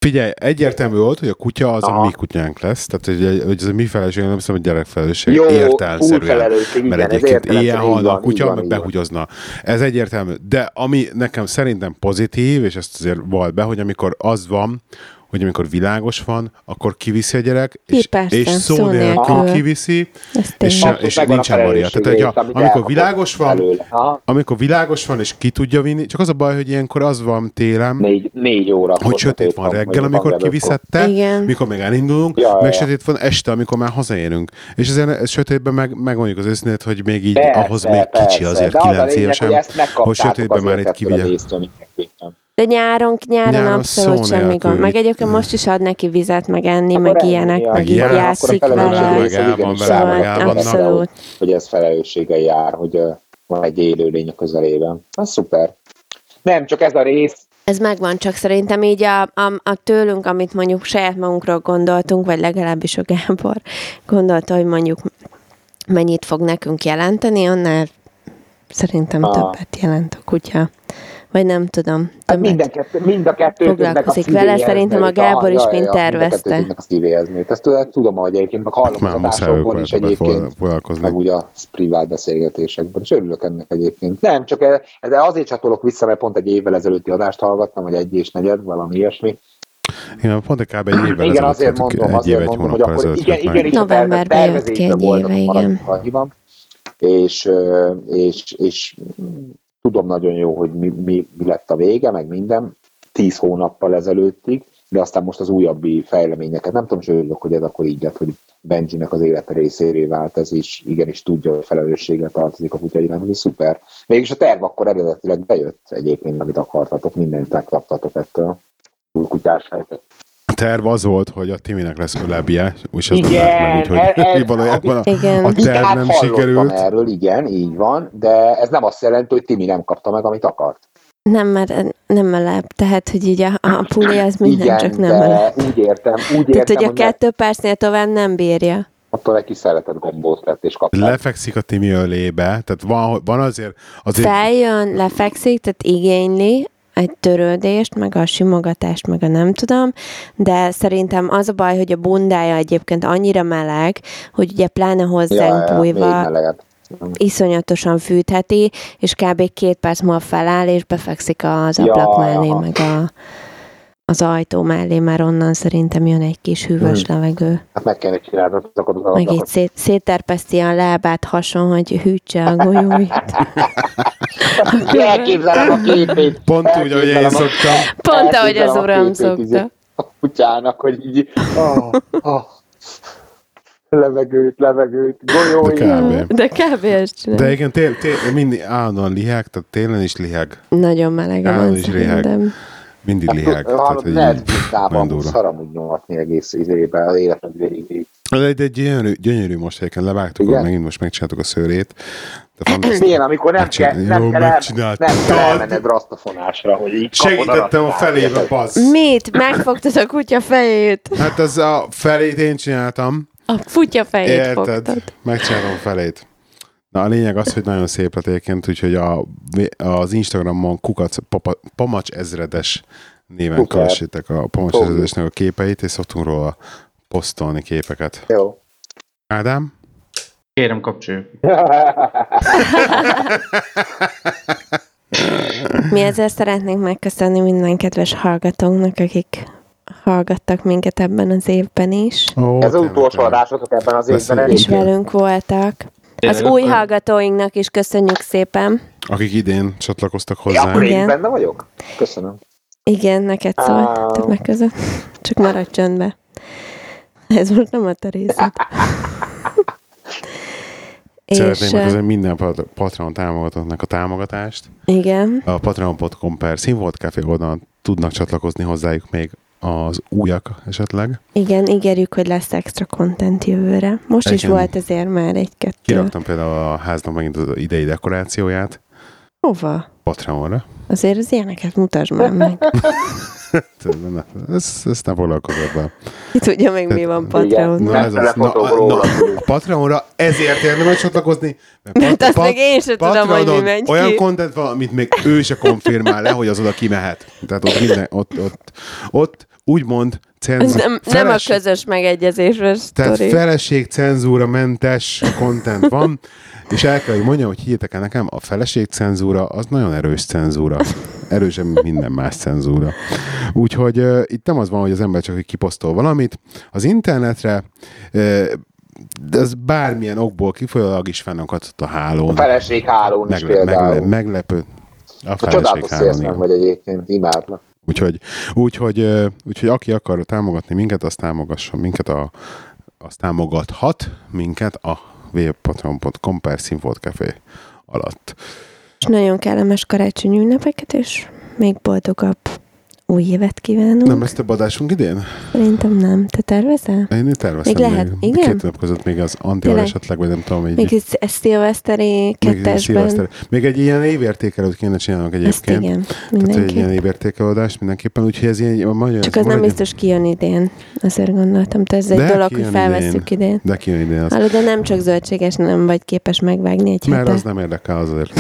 Figyelj, egyértelmű volt, hogy a kutya az a Aha. mi kutyánk lesz, tehát hogy, hogy ez a mi felelősség, nem hiszem, hogy gyerek felelősség. jó, értelmszerűen. igen, Mert ez egyébként így halna a kutya, meg behugyozna. Ez egyértelmű. De ami nekem szerintem pozitív, és ezt azért volt be, hogy amikor az van, hogy amikor világos van, akkor kiviszi a gyerek, és, persze, és szó szó nélkül nélkül. kiviszi, és, se- és nincsen variant. Tehát, hogy a, amikor világos van, amikor világos van, és ki tudja vinni, csak az a baj, hogy ilyenkor az van télen, Négy, négy óra. hogy sötét van reggel, amikor kiviszette, mikor még elindulunk, Ja, meg ja. sötét van este, amikor már hazaérünk. És ezen ez sötétben meg, megmondjuk az őszintét, hogy még így Persze, ahhoz még kicsi persze. azért, De az a 9 lényeg, évesen, hogy sötétben már azért itt kivigye. De nyáron, nyáron, Nyáron abszolút semmi gond. Meg egyébként most is ad neki vizet, meg enni, Akkor meg ilyenek, meg így játszik vele. Meg el van vele, meg el abszolút. hogy ez felelősséggel jár, hogy van egy élőlény a közelében. Az szuper. Nem, csak ez a rész, Ez megvan, csak szerintem így a, a, a tőlünk, amit mondjuk saját magunkról gondoltunk, vagy legalábbis a Gábor gondolta, hogy mondjuk mennyit fog nekünk jelenteni, annál szerintem Ah. többet jelent a kutya. Vagy nem tudom. hát Többet. minden kettő, mind a kettő Foglalkozik vele, szerintem a Gábor is mind tervezte. Mind a a szívéhez. Ezt tudom, hogy egyébként meg hallom Már adásokból ők is egyébként, meg úgy a privát beszélgetésekben, és örülök ennek egyébként. Nem, csak e- de azért csatolok vissza, mert pont egy évvel ezelőtti adást hallgattam, vagy egy és negyed, valami ilyesmi. Igen, pont kb. egy évvel Igen, ezelőtt azért mondom, egy év, azért egy mondom, hogy akkor igen, igen, a terve- Novemberben jött ki egy éve, a igen. és, és, és tudom nagyon jó, hogy mi, mi, mi lett a vége, meg minden, tíz hónappal ezelőttig, de aztán most az újabbi fejleményeket, nem tudom, és örülök, hogy ez akkor így lett, hogy Benjinek az élete részévé vált ez is, igenis tudja, hogy felelősséggel tartozik a kutya iránt, ez szuper. Mégis a terv akkor eredetileg bejött egyébként, amit akartatok, mindent megkaptatok ettől kutyás helyzet. A terv az volt, hogy a Timinek lesz ölebje, és azt Igen, tudták meg, úgyhogy ez- ez- valójában a, Igen. a Igen, terv hát nem sikerült. erről, igen, így van, de ez nem azt jelenti, hogy Timi nem kapta meg, amit akart. Nem, mert nem melep. Tehát, hogy így a, a puli az minden, igen, csak nem de melep. úgy értem, úgy Tehát, értem, hogy a hogy meg- kettő percnél tovább nem bírja. attól egy kis szeretett gombót lett és kapta. Lefekszik a Timi ölébe, tehát van, van azért, azért Feljön, lefekszik, tehát igényli egy törődést, meg a simogatást, meg a nem tudom, de szerintem az a baj, hogy a bundája egyébként annyira meleg, hogy ugye pláne hozzánk ja, bújva melegebb. iszonyatosan fűtheti, és kb. két perc múlva feláll, és befekszik az Ja, ablak mellé, aha. meg a, az ajtó mellé, mert onnan szerintem jön egy kis hűvös Hmm. levegő. Hát meg kellene csinálni azokat az Meg így szét, szétterpeszti a lábát hason, hogy hűtse a golyóit. Elképzelem a képét. pont úgy, ahogy én szoktam. Pont ahogy az uram szokta. A kutyának, hogy így, oh, oh, levegőt, levegőt, golyói. De kb. De kb. ezt. De igen, tél, tél, mindig állandóan liheg, tehát télen is liheg, Nagyon melege Állandó van is szerintem. Mindig liheg. Tehát, Hallod, hogy lehet így, tisztában nagyon durva. szaram úgy nyomatni egész izébe az életed végig. De egy, egy gyönyörű, gyönyörű most egyébként levágtuk, Igen? megint most megcsináltuk a szőrét. De. Milyen, amikor nem kell, nem jó, kell, el, nem kell elmenned rasztafonásra, hogy így Segítettem a felébe, bassz. Mit? Megfogtad a kutya fejét? Hát az a felét én csináltam. A kutya fejét Érted? fogtad. Megcsinálom a felét. Na a lényeg az, hogy nagyon szép lett egyébként, úgyhogy a, az Instagramon kukac, papa, pamacs ezredes néven Szuper. kövessétek a pamacs Fogjuk. ezredesnek a képeit, és szoktunk róla posztolni képeket. Jó. Ádám? Kérem, kapcsoljuk. Mi ezzel szeretnénk megköszönni minden kedves hallgatónknak, akik hallgattak minket ebben az évben is, Ó, Ez az utolsó adásotok ebben az évben. és velünk voltak. Az Tényleg, új akkor- hallgatóinknak is köszönjük szépen. Akik idén csatlakoztak Ja, hozzá. akkor én benne vagyok? Köszönöm. Igen, neked szólt többek között. Csak maradj csöndbe. Ez most nem a te részed. Szeretném és megköszönni minden Pat- Patreon támogatóknak a támogatást. igen, A patreon.com per Színvolt oldalon tudnak csatlakozni hozzájuk még az újak esetleg. igen, ígérjük, hogy lesz extra content jövőre. Most is Igen. volt ezért már egy-kettő. Kiraktam például a háznak megint az idei dekorációját Hova? Patreonra. Azért az ilyeneket mutasd már meg. Ez, ezt nem foglalkozok be. Ki tudja még mi van Patreon. Na, ez az, na, na, a Patreonra ezért érdemes csatlakozni. Mert, Mert azt még én sem tudom, hogy mi megy Olyan ki. content van, amit még ő se konfirmál le, hogy az oda kimehet. Tehát ott, minden, ott, ott, ott úgymond Ez cenz, nem, nem a közös megegyezésről Tehát sztori. feleség cenzúra mentes content van, és el kell, hogy mondjam, hogy higgyetek el nekem, a feleség cenzúra az nagyon erős cenzúra. Erősebb, mint minden más cenzúra. Úgyhogy uh, itt nem az van, hogy az ember csak hogy kiposztol valamit. Az internetre uh, de ez bármilyen okból kifolyólag is fennakadt a hálón. A feleség hálón is Megle- megle- például. meglepő. A A feleség csodálatos hálón, igen. vagy egyébként, imádlak. Úgyhogy, úgyhogy, úgyhogy aki akar támogatni minket, az támogasson minket, a, az támogathat minket a www.patreon.com per Színfolt Café alatt. És nagyon kellemes karácsonyi ünnepeket, és még boldogabb új évet kívánunk. Nem lesz több adásunk idén? Szerintem nem. Te tervezel? Én itt tervezem Még lehet, igen? Két nap között még az anti Tényleg? esetleg, vagy nem tudom, így. Még ez, ez szilveszteri még egy kettesben. szilveszter. Még egy ilyen évértékelőt kéne csinálnunk Ezt egyébként. igen, Tehát egy ilyen évértékelőadást mindenképpen, úgyhogy ez ilyen, magyar, Csak az nem biztos kijön idén. Azért gondoltam, te ez egy De dolog, hogy kijön felvesszük idén. De kijön idén az. Hallod, de nem csak zöldséges, nem vagy képes megvágni egy Mert hete. az nem érdekel azért.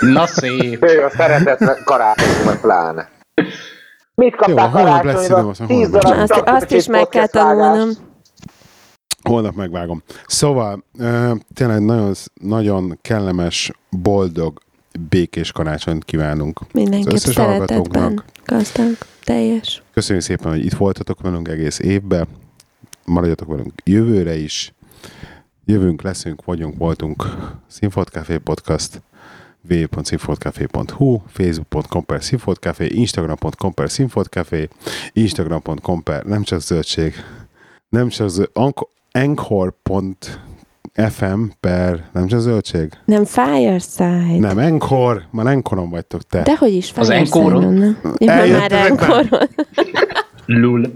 Na szép. Ő a szeretet karácsony, meg pláne. Mit kaptál Jó, holnap lesz holnap darab lesz. Azt, azt is meg kell tanulnom. Holnap megvágom. Szóval tényleg nagyon, nagyon kellemes, boldog, békés karácsonyt kívánunk. Mindenképp Az összes szeretetben. Gazdag, teljes. Köszönjük szépen, hogy itt voltatok velünk egész évben. Maradjatok velünk jövőre is. Jövünk, leszünk, vagyunk, voltunk. Színfolt Café Podcast www.színfoltcafé.hu, facebook.com per színfoltcafé, instagram.com per színfoltcafé, instagram.com per nem csak zöldség, nem csak anchor.fm per nem csak zöldség, Nem Fireside. nem, Encore, már Encoron vagytok te. De hogy is Az Fireside-on, Encore-on? nem? Én már Encore-on. Lul.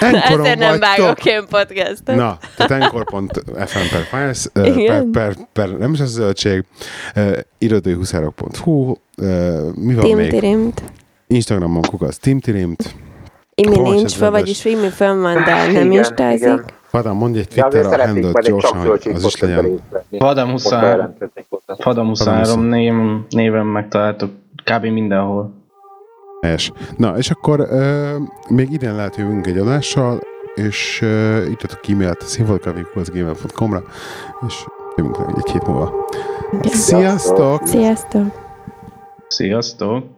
Encoron Ezért nem vágok én podcastot. Na, tehát encore.fm per files, per, per, per, nem is az zöldség, uh, irodőhuszárok.hu, uh, mi van Tim még? Tirimt. Instagramon kukasz Timtirimt. Imi Hol nincs fel, vagyis Imi fönn van, de nem Igen, instázik. igen. Mondj egy Twitter a szeretnék handle majd egy csak gyorsan, hogy az is legyen. Most 23, bejelentkeznék hozzá. Vadam 23 név, néven megtaláltok kb. mindenhol. Helyes. Na, és akkor uh, még idén lehet jövünk egy adással, és uh, írtatok e-mailt színfoltkavékuszgmail.com-ra, és jövünk egy hét múlva. Sziasztok! Sziasztok! Sziasztok!